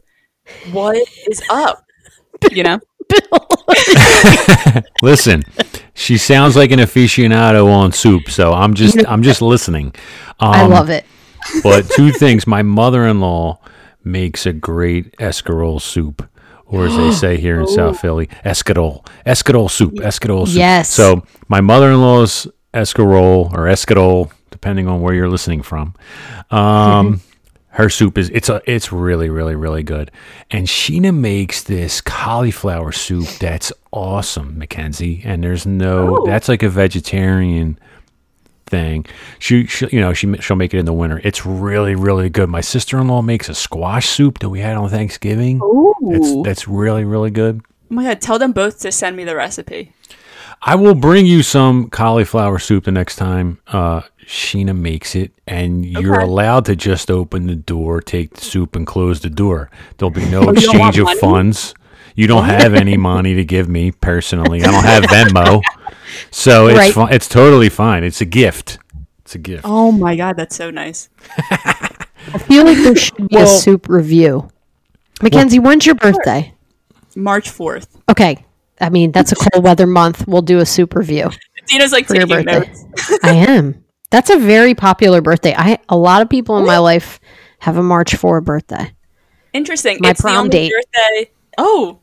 what is up? You know? Listen, she sounds like an aficionado on soup, so I'm just I'm just listening. Um, I love it. But two things: my mother-in-law makes a great escarole soup, or as they say here in South Philly, escarole, escarole soup, escarole soup. Yes. So my mother-in-law's escarole or escarole, depending on where you're listening from. Um, her soup is it's a it's really really really good, and Sheena makes this cauliflower soup that's awesome, Mackenzie. And there's no that's like a vegetarian thing. She, she you know she she'll make it in the winter. It's really really good. My sister in law makes a squash soup that we had on Thanksgiving. That's that's really really good. Oh my god, tell them both to send me the recipe. I will bring you some cauliflower soup the next time uh, Sheena makes it, and you're Okay. allowed to just open the door, take the soup, and close the door. There'll be no Oh, you don't want exchange of money? funds. You don't oh. have any money to give me personally. I don't have Venmo, so it's Right. fi- it's totally fine. It's a gift. It's a gift. Oh my god, that's so nice. I feel like there should be a soup review. Mackenzie, when's your birthday? March 4th. Okay. I mean, that's a cold weather month. We'll do a soup review. Dina's like For your taking birthday. notes. I am. That's a very popular birthday. I a lot of people in my life have a March 4 birthday. Interesting. My it's the prom only date. birthday. Oh.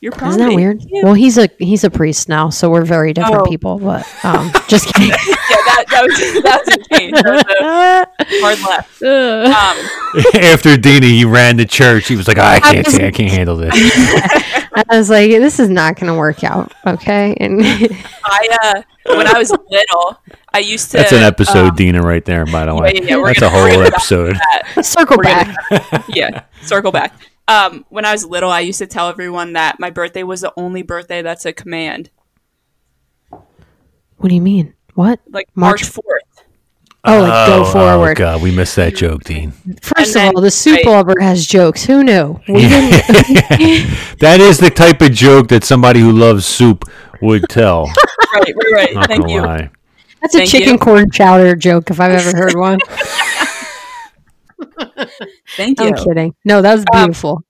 Your prom Isn't that date. weird? Yeah. Well, he's a he's a priest now, so we're very different Oh. people. But um, just kidding. yeah, that, that was that was a change. That was hard left. Um, After Dina, he ran to church. He was like, I can't, I can't handle this. I was like, this is not going to work out. Okay, and I uh, when I was little, I used to. That's an episode, um, Dina, right there. By the way, yeah, yeah, we're that's gonna- a we're whole gonna- episode. circle We're back. gonna- yeah, circle back. Um, when I was little, I used to tell everyone that my birthday was the only birthday that's a command, What do you mean? What? like March- March fourth. Oh, like go Oh, forward. Oh my God, we missed that joke, Dean. First And of all, the soup right. lover has jokes. Who knew? We didn't. That is the type of joke that somebody who loves soup would tell. Right, right, right. Not Thank you. lie. That's a Thank chicken you. corn chowder joke if I've ever heard one. Thank you. I'm kidding. No, that was Um, beautiful.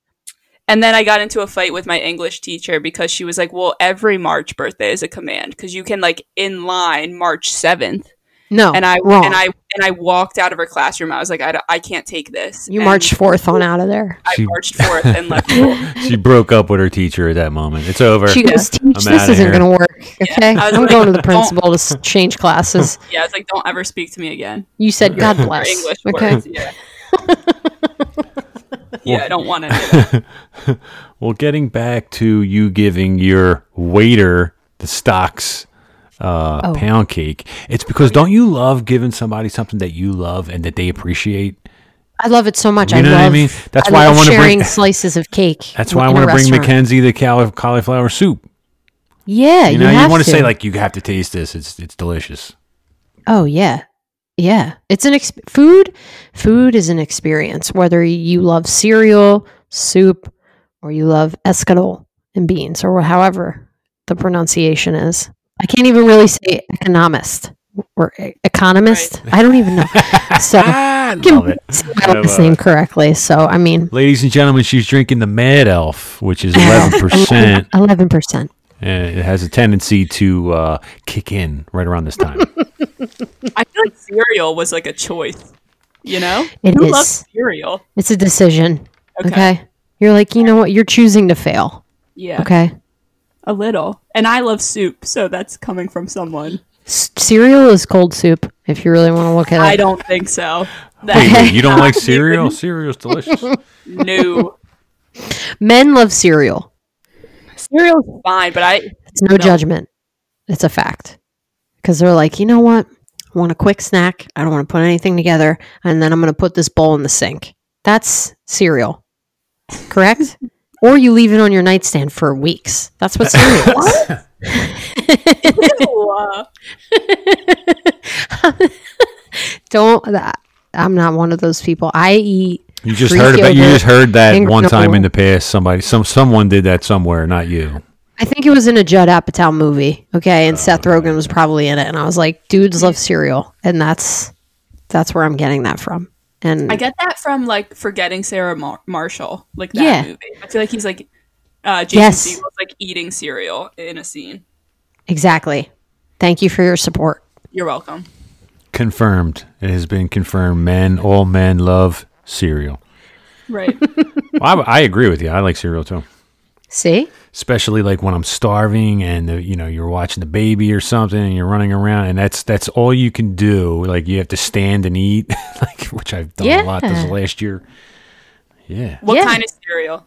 And then I got into a fight with my English teacher because she was like, "Well, every March birthday is a command because you can like in line March 7th." No, And I wrong. and I and I walked out of her classroom. I was like, "I, I can't take this." you And marched forth on out of there. I She- marched forth and left. She broke up with her teacher at that moment. It's over. She goes, "Teach, I'm this isn't going to work." Okay, I was I'm like, going to the principal to change classes. Yeah, I was like, "Don't ever speak to me again." You said, "God bless." English Okay, words. Yeah. yeah, I don't want any of that. well, getting back to you giving your waiter the stocks uh, Oh. pound cake, it's because don't you love giving somebody something that you love and that they appreciate? I love it so much. You I know what I mean? That's why I wanna bring- slices of cake. That's why I want to bring. Mackenzie the cauli- cauliflower soup. Yeah, You you, know, you, have want to to say like you have to taste this. It's it's delicious. Oh yeah. Yeah. It's an ex- food food is an experience whether you love cereal, soup or you love escarole and beans or however the pronunciation is. I can't even really say economist or e- economist. I don't even know. So I can love it. say I my love last it. name correctly. So I mean Ladies and gentlemen, she's drinking the Mad Elf, which is eleven percent. eleven percent. it has a tendency to uh, kick in right around this time. I feel like cereal was like a choice. You know, It who is. loves cereal? It's a decision. Okay. Okay. You're like, you know what? You're choosing to fail. Yeah, Okay. A little. And I love soup, so that's coming from someone. S- cereal is cold soup. If you really want to look at it. I don't think so. Wait, wait, you don't like Not cereal? even- Cereal's delicious. No, Men love cereal. cereal's fine, but I It's no, No. judgment. It's a fact. Because they're like, you know what? I want a quick snack. I don't want to put anything together. And then I'm going to put this bowl in the sink. That's cereal. Correct? or you leave it on your nightstand for weeks. That's what cereal is. Ew, uh, Don't. That, I'm not one of those people. I eat. You just heard about. You just heard that and one time granola. in the past. Somebody, some someone did that somewhere, not you. I think it was in a Judd Apatow movie. Okay, and Seth Rogen was probably in it, and I was like, dudes love cereal, and that's that's where I'm getting that from. And I get that from like forgetting Sarah Mar- Marshall, like that Yeah. movie. I feel like he's like uh, Jason Yes. Segel's like eating cereal in a scene. exactly. Thank you for your support. You're welcome. Confirmed. It has been confirmed. Men, all men love cereal. Right. Well, I, I agree with you. I like cereal too. See, especially like when I'm starving and uh, you know you're watching the baby or something and you're running around and that's that's all you can do. Like you have to stand and eat, like which I've done a lot this last year. Yeah. What Yeah. kind of cereal?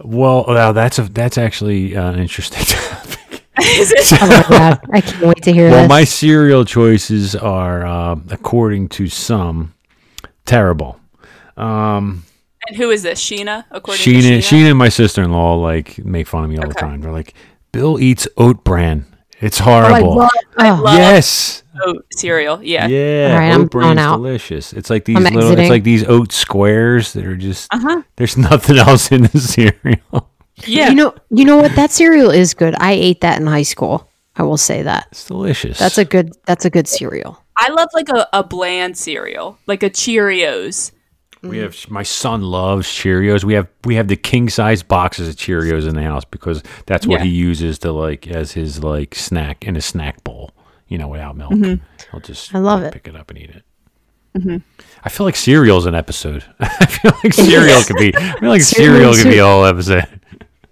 Well, well, that's a that's actually uh, an interesting topic. Is it? oh my god, I can't wait to hear well, this. my cereal choices are, uh, according to some, terrible. Um, And who is this? Sheena? According Sheena, to Sheena, Sheena. and my sister-in-law like make fun of me all the time. They're like, "Bill eats oat bran. It's oh, I horrible." love, oh, love- yes. oat cereal. Yeah. Yeah, All right, I'm oat going bran's out. delicious. It's like these I'm little. It's like these oat squares that are just. Uh-huh. There's nothing else in the cereal. Yeah. You know, you know what? That cereal is good. I ate that in high school. I will say that. It's delicious. That's a good. That's a good cereal. I love like a, a bland cereal, like a Cheerios. We have my son loves Cheerios. We have we have the king size boxes of Cheerios in the house because that's what Yeah. he uses to like as his like snack in a snack bowl. You know, without milk. I'll just Mm-hmm. I love it. pick it up and eat it. I feel like cereal's an episode. I feel like cereal could be. I feel like cereal Cereal could be all episode.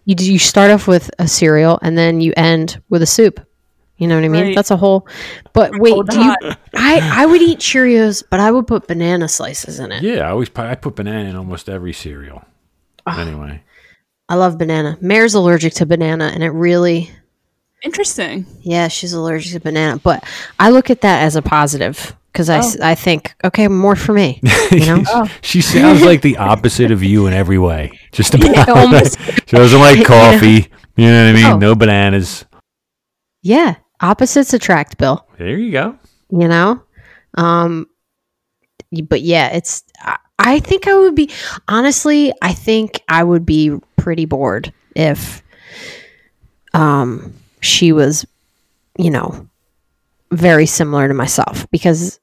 You you start off with a cereal and then you end with a soup. You know what I mean? Right. That's a whole. But wait, Hold do you? I I would eat Cheerios, but I would put banana slices in it. Yeah, I always put, I put banana in almost every cereal. Ah. Anyway, I love banana. Mare's allergic to banana, and it really, Interesting. yeah, she's allergic to banana. But I look at that as a positive because I I think, okay, more for me. You know, she sounds like the opposite of you in every way. Just about. almost. she doesn't like coffee. You know what I mean? Oh. No bananas. yeah, opposites attract, Bill. There you go. You know, um, but yeah, it's. I, I think I would be honestly. I think I would be pretty bored if, um, she was, you know, very similar to myself because,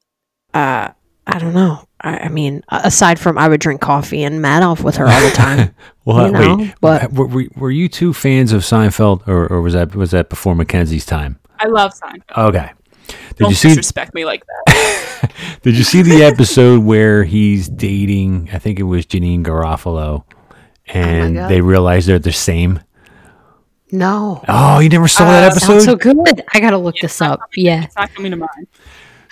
uh, I don't know. I, I mean, aside from I would drink coffee and Mad Elf with her all the time. Well, You know, wait. but- were, were, were you two fans of Seinfeld, or, or was that was that before Mackenzie's time? I love Seinfeld. Okay. Did Don't you see? disrespect me like that. Did you see the episode where he's dating? I think it was Janeane Garofalo, oh and God. they realize they're the same. no, Oh, you never saw that uh, episode? so good. I gotta look this up. Yeah, It's not coming to mind.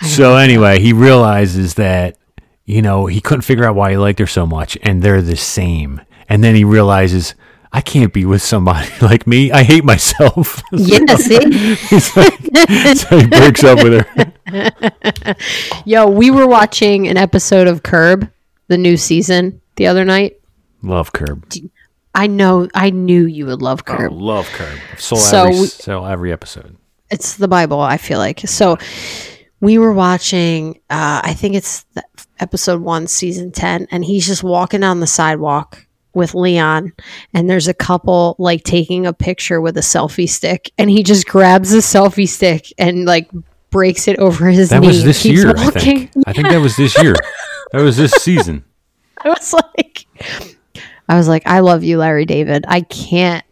So anyway, he realizes that you know he couldn't figure out why he liked her so much, and they're the same. And then he realizes I can't be with somebody like me. I hate myself. yeah. See. Like- so he breaks up with her. Yo, we were watching an episode of Curb, the new season, the other night. Love Curb. I know, I knew you would love Oh, Curb. love Curb. Saw So every we- saw every episode. It's the Bible, I feel like. So we were watching, uh, I think it's the episode one, season 10, and he's just walking down the sidewalk with Leon, and there's a couple like taking a picture with a selfie stick, and he just grabs the selfie stick and like breaks it over his That knee. was this year, I walking. think. I think that was this year. That was this season. I was like, I was like, I love you, Larry David. I can't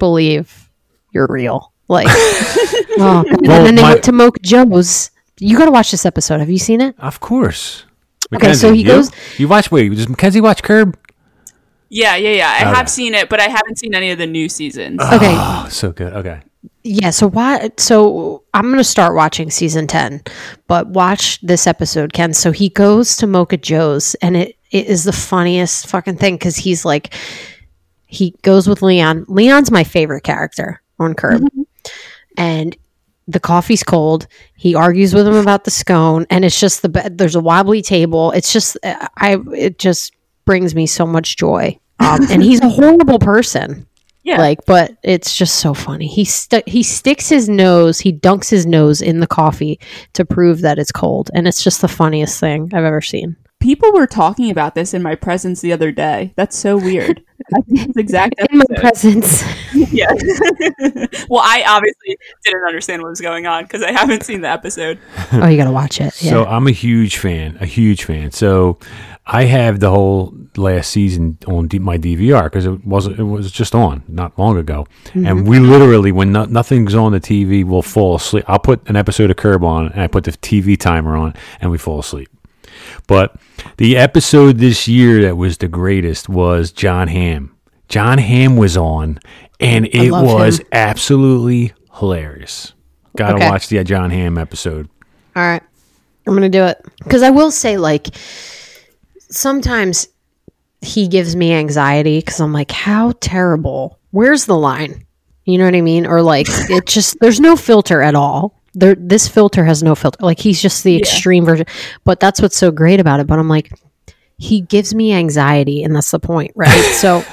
believe you're real. Like, oh. and Well, then they my- went to Mocha Joe's. You got to watch this episode. Have you seen it? Of course. Okay, so he you? goes- You watch? Wait, does Mackenzie watch Curb? Yeah, yeah, yeah. I Okay. have seen it, but I haven't seen any of the new seasons. Ah, okay, Oh, so good. Okay. Yeah, so why so I'm going to start watching season 10, but watch this episode Ken. So he goes to Mocha Joe's and it it is the funniest fucking thing cuz he's like he goes with Leon. Leon's my favorite character on Curb. Mm-hmm. And the coffee's cold. He argues with him about the scone and it's just the be- there's a wobbly table. It's just I it just brings me so much joy. Um, and he's a horrible person. Yeah. Like, but it's just so funny. He stu- he sticks his nose, he dunks his nose in the coffee to prove that it's cold, and it's just the funniest thing I've ever seen. People were talking about this in my presence the other day. That's so weird. I think it's exact In my presence, yeah. well, I obviously didn't understand what was going on because I haven't seen the episode. oh, you gotta watch it. Yeah. So I'm a huge fan, a huge fan. So I have the whole last season on D- my DVR because it wasn't. It was just on not long ago, and mm-hmm. we literally, when no, nothing's on the TV, we'll fall asleep. I'll put an episode of Curb on, and I put the TV timer on, and we fall asleep. But the episode this year that was the greatest was John Hamm. John Hamm was on, and it was him. absolutely hilarious. Got to Okay. watch the John Hamm episode. All right, I'm gonna do it because I will say, like, sometimes he gives me anxiety because I'm like, how terrible? Where's the line? You know what I mean? Or like, it just there's no filter at all. There, this filter has no filter. Like he's just the extreme version. But that's what's so great about it. But I'm like, he gives me anxiety, and that's the point, right? So.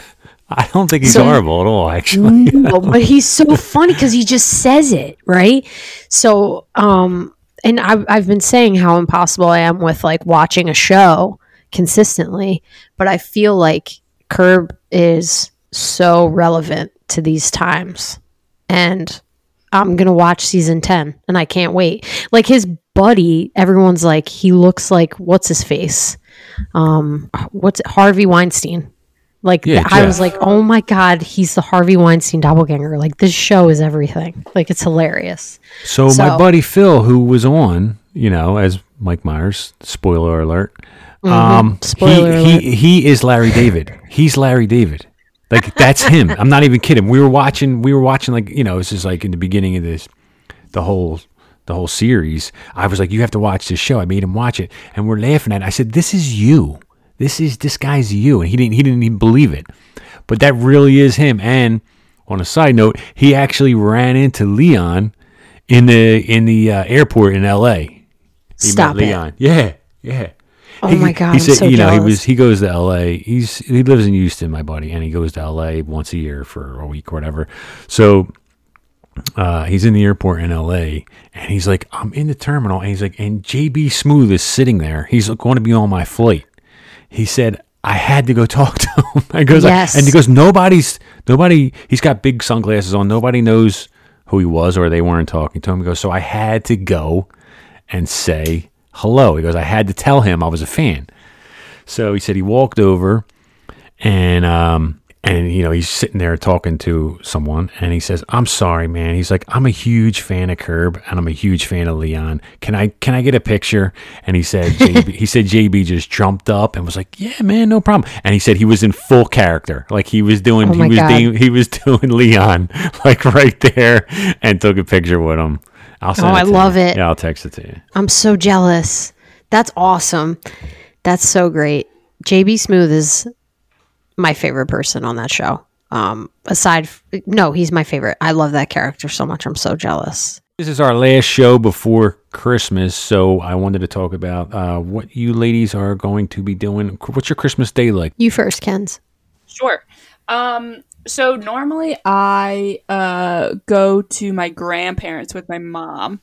I don't think he's So- horrible at all, actually. no, but he's so funny because he just says it right. So, um, and I've I've been saying how impossible I am with like watching a show consistently, but I feel like Curb is so relevant to these times, and I'm gonna watch season ten, and I can't wait. Like his buddy, everyone's like he looks like what's his face, um, what's it, Harvey Weinstein. Like Yeah, I was like, oh my god, he's the Harvey Weinstein doppelganger. Like this show is everything. Like it's hilarious. So, my buddy Phil, who was on, you know, as Mike Myers, spoiler alert, um, Mm-hmm. Spoiler he, he he is Larry David. He's Larry David. Like that's him. I'm not even kidding. We were watching. We were watching like you know, this is like in the beginning of this, the whole the whole series. I was like, you have to watch this show. I made him watch it, and we're laughing at. it. I said, this is you. This is this guy's you, and he didn't he didn't even believe it, but that really is him. And on a side note, he actually ran into Leon in the in the uh, airport in L.A. He Stop met it. Leon. Yeah, yeah. Oh He- my God, He said, so you know, he was he goes to L.A. He's he lives in Houston, my buddy, and he goes to L.A. once a year for a week or whatever. So uh, he's in the airport in LA and he's like, I'm in the terminal. And he's like, and JB Smoove is sitting there. He's going to be on my flight. He said, I had to go talk to him. I goes, Yes. and he goes, nobody's, nobody, he's got big sunglasses on. Nobody knows who he was or they weren't talking to him. He goes, so I had to go and say hello. He goes, I had to tell him I was a fan. So he said he walked over and um and you know he's sitting there talking to someone and he says i'm sorry man. He's like i'm a huge fan of curb and i'm a huge fan of leon. Can i can i get a picture? And he said JB, he said jb just jumped up and was like yeah man no problem. And he said he was in full character. Like he was doing Oh he was doing he was doing leon like right there and took a picture with him I'll send Oh, I to love you. it. Yeah, I'll text it to you. I'm so jealous. That's awesome. That's so great. JB Smoove is my favorite person on that show. Um, aside, f- no, he's my favorite. I love that character so much. I'm so jealous. This is our last show before Christmas, so I wanted to talk about uh, what you ladies are going to be doing. What's your Christmas day like? You first, Kens. Sure. Um, so normally I uh, go to my grandparents with my mom,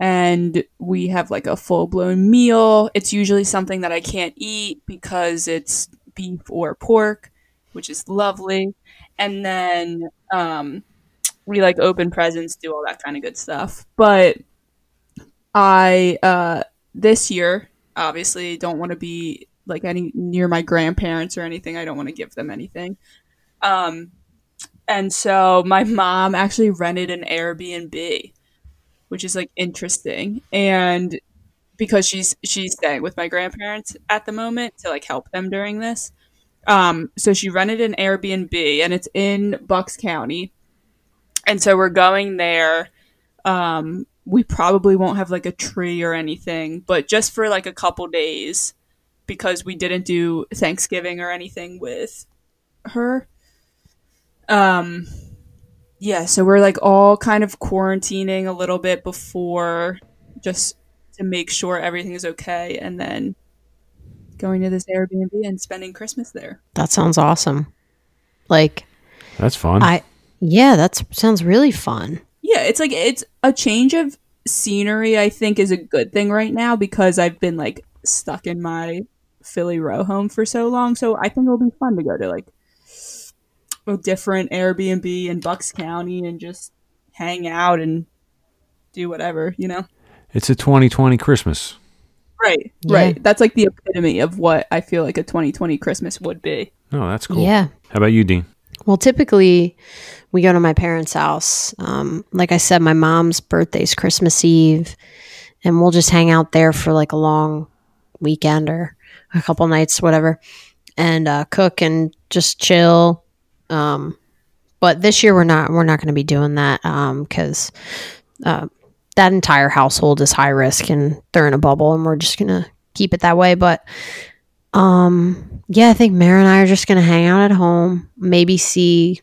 and we have like a full blown meal. It's usually something that I can't eat because it's beef or pork, which is lovely. And then um, we like open presents, do all that kind of good stuff. But I uh, this year obviously don't want to be like any near my grandparents or anything. I don't want to give them anything. Um, And so my mom actually rented an Airbnb, which is like interesting. And because she's she's staying with my grandparents at the moment to like help them during this. Um, so she rented an Airbnb and it's in Bucks County. And so we're going there. Um, we probably won't have like a tree or anything, but just for like a couple days because we didn't do Thanksgiving or anything with her. Um yeah, so we're like all kind of quarantining a little bit before just to make sure everything is okay and then going to this Airbnb and spending Christmas there. That sounds awesome. Like That's fun. I yeah, that sounds really fun. Yeah, it's like it's a change of scenery I think is a good thing right now because I've been like stuck in my Philly row home for so long. So I think it'll be fun to go to like a different Airbnb in Bucks County and just hang out and do whatever, you know? it's a 2020 Christmas. Right. Yeah. Right. That's like the epitome of what I feel like a 2020 Christmas would be. Oh, that's cool. Yeah. How about you, Dean? Well, typically we go to my parents' house. Um, like I said, my mom's birthday's Christmas Eve, and we'll just hang out there for like a long weekend or a couple nights, whatever, and uh, cook and just chill. Um, but this year we're not we're not going to be doing that um because uh, that entire household is high risk and they're in a bubble, and we're just gonna keep it that way. But um, yeah, I think Mara and I are just gonna hang out at home, maybe see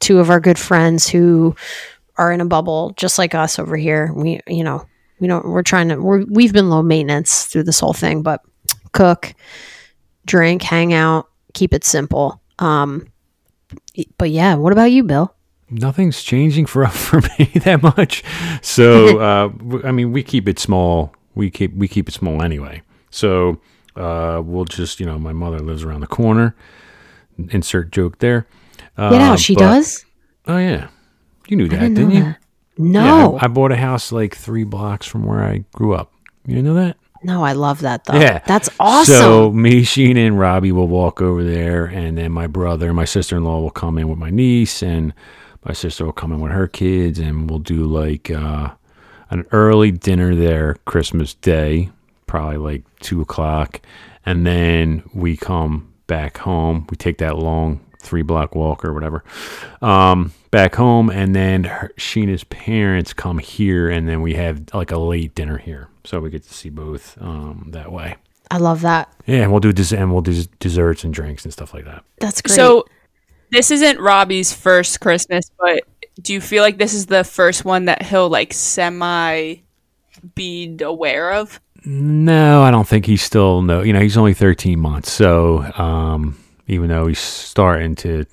two of our good friends who are in a bubble just like us over here. We, you know, we don't. We're trying to. We're, we've been low maintenance through this whole thing, but cook, drink, hang out, keep it simple. Um, but yeah, what about you, Bill? Nothing's changing for for me that much. So uh, w- I mean, we keep it small. We keep we keep it small anyway. So uh, we'll just you know, my mother lives around the corner. Insert joke there. Uh, out. She but- does. Oh yeah, you knew that, didn't didn't you? that. No, Yeah, I, I bought a house like three blocks from where I grew up. You didn't know that? No, I love that though. Yeah. that's awesome. So me, Sheena, and Robbie will walk over there, and then my brother and my sister in law will come in with my niece, and my sister will come in with her kids, and we'll do like uh, an early dinner there Christmas Day, probably like two o'clock, and then we come back home. We take that long three block walk or whatever um, back home, and then her, Sheena's parents come here, and then we have like a late dinner here, so we get to see both um, that way. I love that. Yeah, and we'll do des- and we'll do desserts and drinks and stuff like that. That's great. So this isn't Robbie's first Christmas, but do you feel like this is the first one that he'll like semi be aware of? No, I don't think he's still no. You know, he's only 13 months, so um, even though he's starting to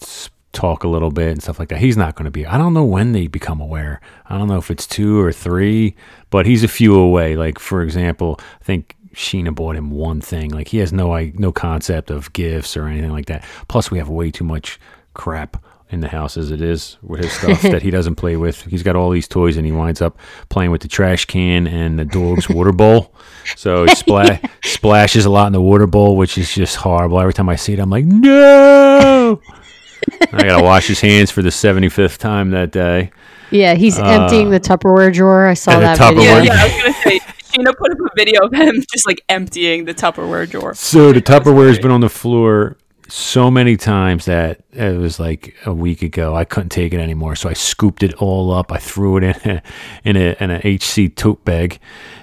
talk a little bit and stuff like that, he's not going to be. I don't know when they become aware. I don't know if it's two or three, but he's a few away. Like for example, I think Sheena bought him one thing. Like he has no I no concept of gifts or anything like that. Plus, we have way too much crap in the house as it is with his stuff that he doesn't play with. He's got all these toys and he winds up playing with the trash can and the dog's water bowl. So he spla- splashes a lot in the water bowl, which is just horrible. Every time I see it, I'm like, no. I gotta wash his hands for the 75th time that day. yeah, he's uh, emptying the Tupperware drawer. I saw that Tupperware- video. Yeah, yeah, I was gonna say Sheena put up a video of him just like emptying the Tupperware drawer. So the Tupperware's been on the floor so many times that it was like a week ago. I couldn't take it anymore, so I scooped it all up. I threw it in a, in a in a HC tote bag,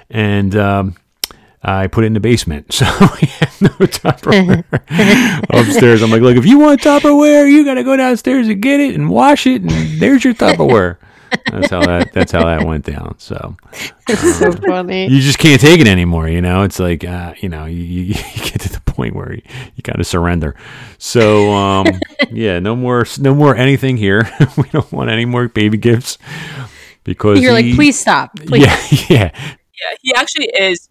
and um, I put it in the basement. So we have no Tupperware upstairs. I'm like, look, if you want Tupperware, you got to go downstairs and get it and wash it, and there's your Tupperware. That's how that that's how that went down. So so funny. you just can't take it anymore. You know, it's like uh, you know, you, you, you get to the point where you, you got to surrender. So um, yeah, no more, no more anything here. we don't want any more baby gifts because You're like, please stop. Please. Yeah, yeah. Yeah, he actually is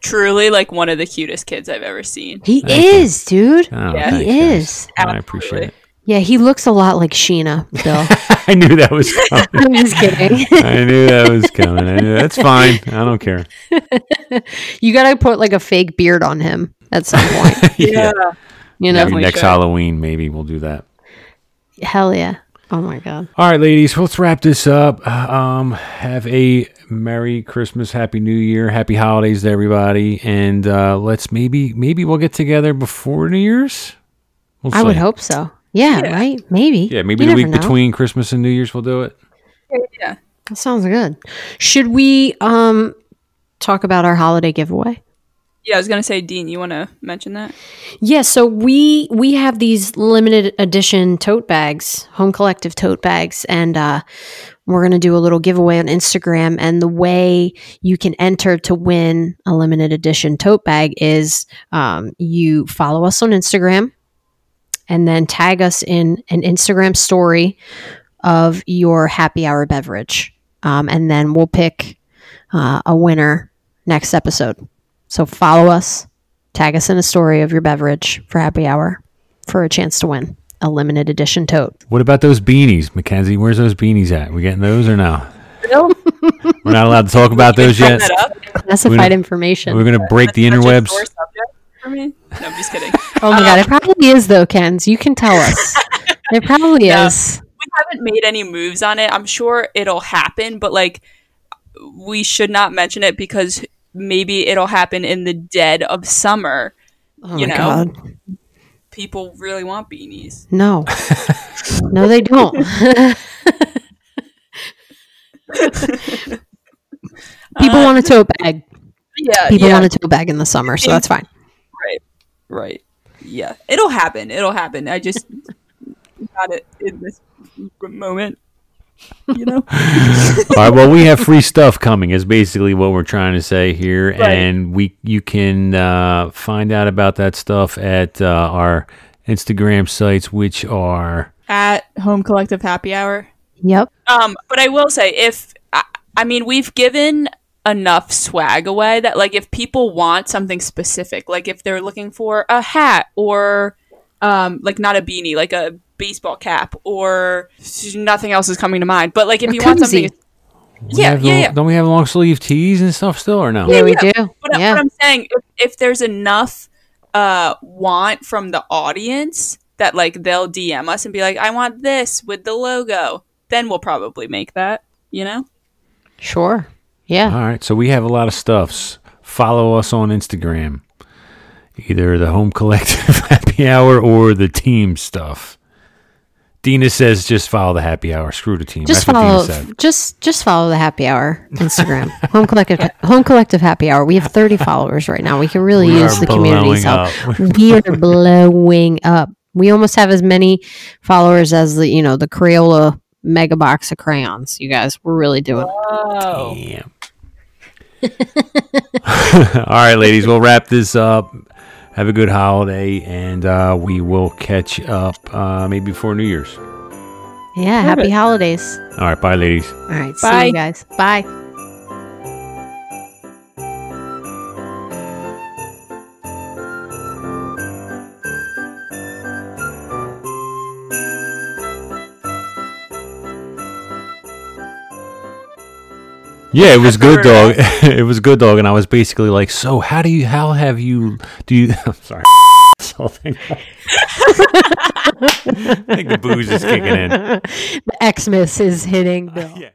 truly like one of the cutest kids I've ever seen. He is, dude. Oh, Yeah, he guys. is. I appreciate it. Yeah, he looks a lot like Sheena, Bill. I knew that was coming. I'm just kidding. I knew that was coming. I knew that's fine. I don't care. you got to put like a fake beard on him at some point. yeah. You know, Maybe next should. Halloween, maybe we'll do that. hell yeah. Oh my god. All right, ladies, let's wrap this up. Um, have a Merry Christmas, Happy New Year, Happy Holidays to everybody, and uh, let's maybe maybe we'll get together before New Year's. We'll I would hope so. Yeah, Yeah. right? Maybe. Yeah, maybe You the week know. between Christmas and New Year's we'll do it. Yeah. That sounds good. Should we um talk about our holiday giveaway? Yeah, I was gonna say, Dean, you want to mention that? Yeah, so we we have these limited edition tote bags, home collective tote bags, and uh, we're gonna do a little giveaway on Instagram. And the way you can enter to win a limited edition tote bag is um, you follow us on Instagram, and then tag us in an Instagram story of your happy hour beverage, um, and then we'll pick uh, a winner next episode. So follow us, tag us in a story of your beverage for happy hour for a chance to win a limited edition tote. What about those beanies, Mackenzie? Where's those beanies at? We getting those or no? Bill, We're not allowed to talk about those yet. that up. Classified gonna- information. We're gonna break the Such a interwebs. For me. No, I'm just kidding. oh my god, it um, probably is though, Kens. You can tell us. It probably No. is. we haven't made any moves on it. I'm sure it'll happen, but like we should not mention it because maybe it'll happen in the dead of summer. Oh You my know. god. People really want beanies. No. no, they don't. People uh, want a tote bag. Yeah, People yeah, want a tote bag in the summer, so that's fine. Right, right. Yeah, it'll happen. It'll happen. I just got it in this moment. You know. All right. Well, we have free stuff coming. Is basically what we're trying to say here, Right. and we you can uh, find out about that stuff at uh, our Instagram sites, which are At Home Collective Happy Hour. Yep. Um, but I will say, if I, I mean, we've given enough swag away that, like, if people want something specific, like if they're looking for a hat or, um, like not a beanie, like a baseball cap, or nothing else is coming to mind. But like, if A you want koozie. something, we Yeah, yeah, long- yeah. Don't we have long sleeve tees and stuff still, or no? Yeah, we yeah. do. But, yeah. but I'm saying, if, if there's enough uh, want from the audience that like they'll DM us and be like, "I want this with the logo," then we'll probably make that. You know. Sure. Yeah. All right. So we have a lot of stuffs. Follow us on Instagram, either the Home Collective Happy Hour or the team stuff. Dina says just follow the happy hour. Screw the team. just That's follow what Dina said. just just follow the happy hour instagram home collective home collective happy hour we have 30 followers right now we can really We use the community's help we are blowing up we almost have as many followers as the you know the crayola mega box of crayons you guys we're really doing it. Oh. Damn. All right, ladies, we'll wrap this up. Have a good holiday, and uh, we will catch up uh, maybe before New Year's. yeah happy holidays All right, bye, ladies. all right see Bye. you guys bye Yeah, it was good, dog. It was good, dog. And I was basically like, "So, how do you? How have you? Do you? I'm sorry." This. I think the booze is kicking in. the xmas is hitting uh, bill Yeah.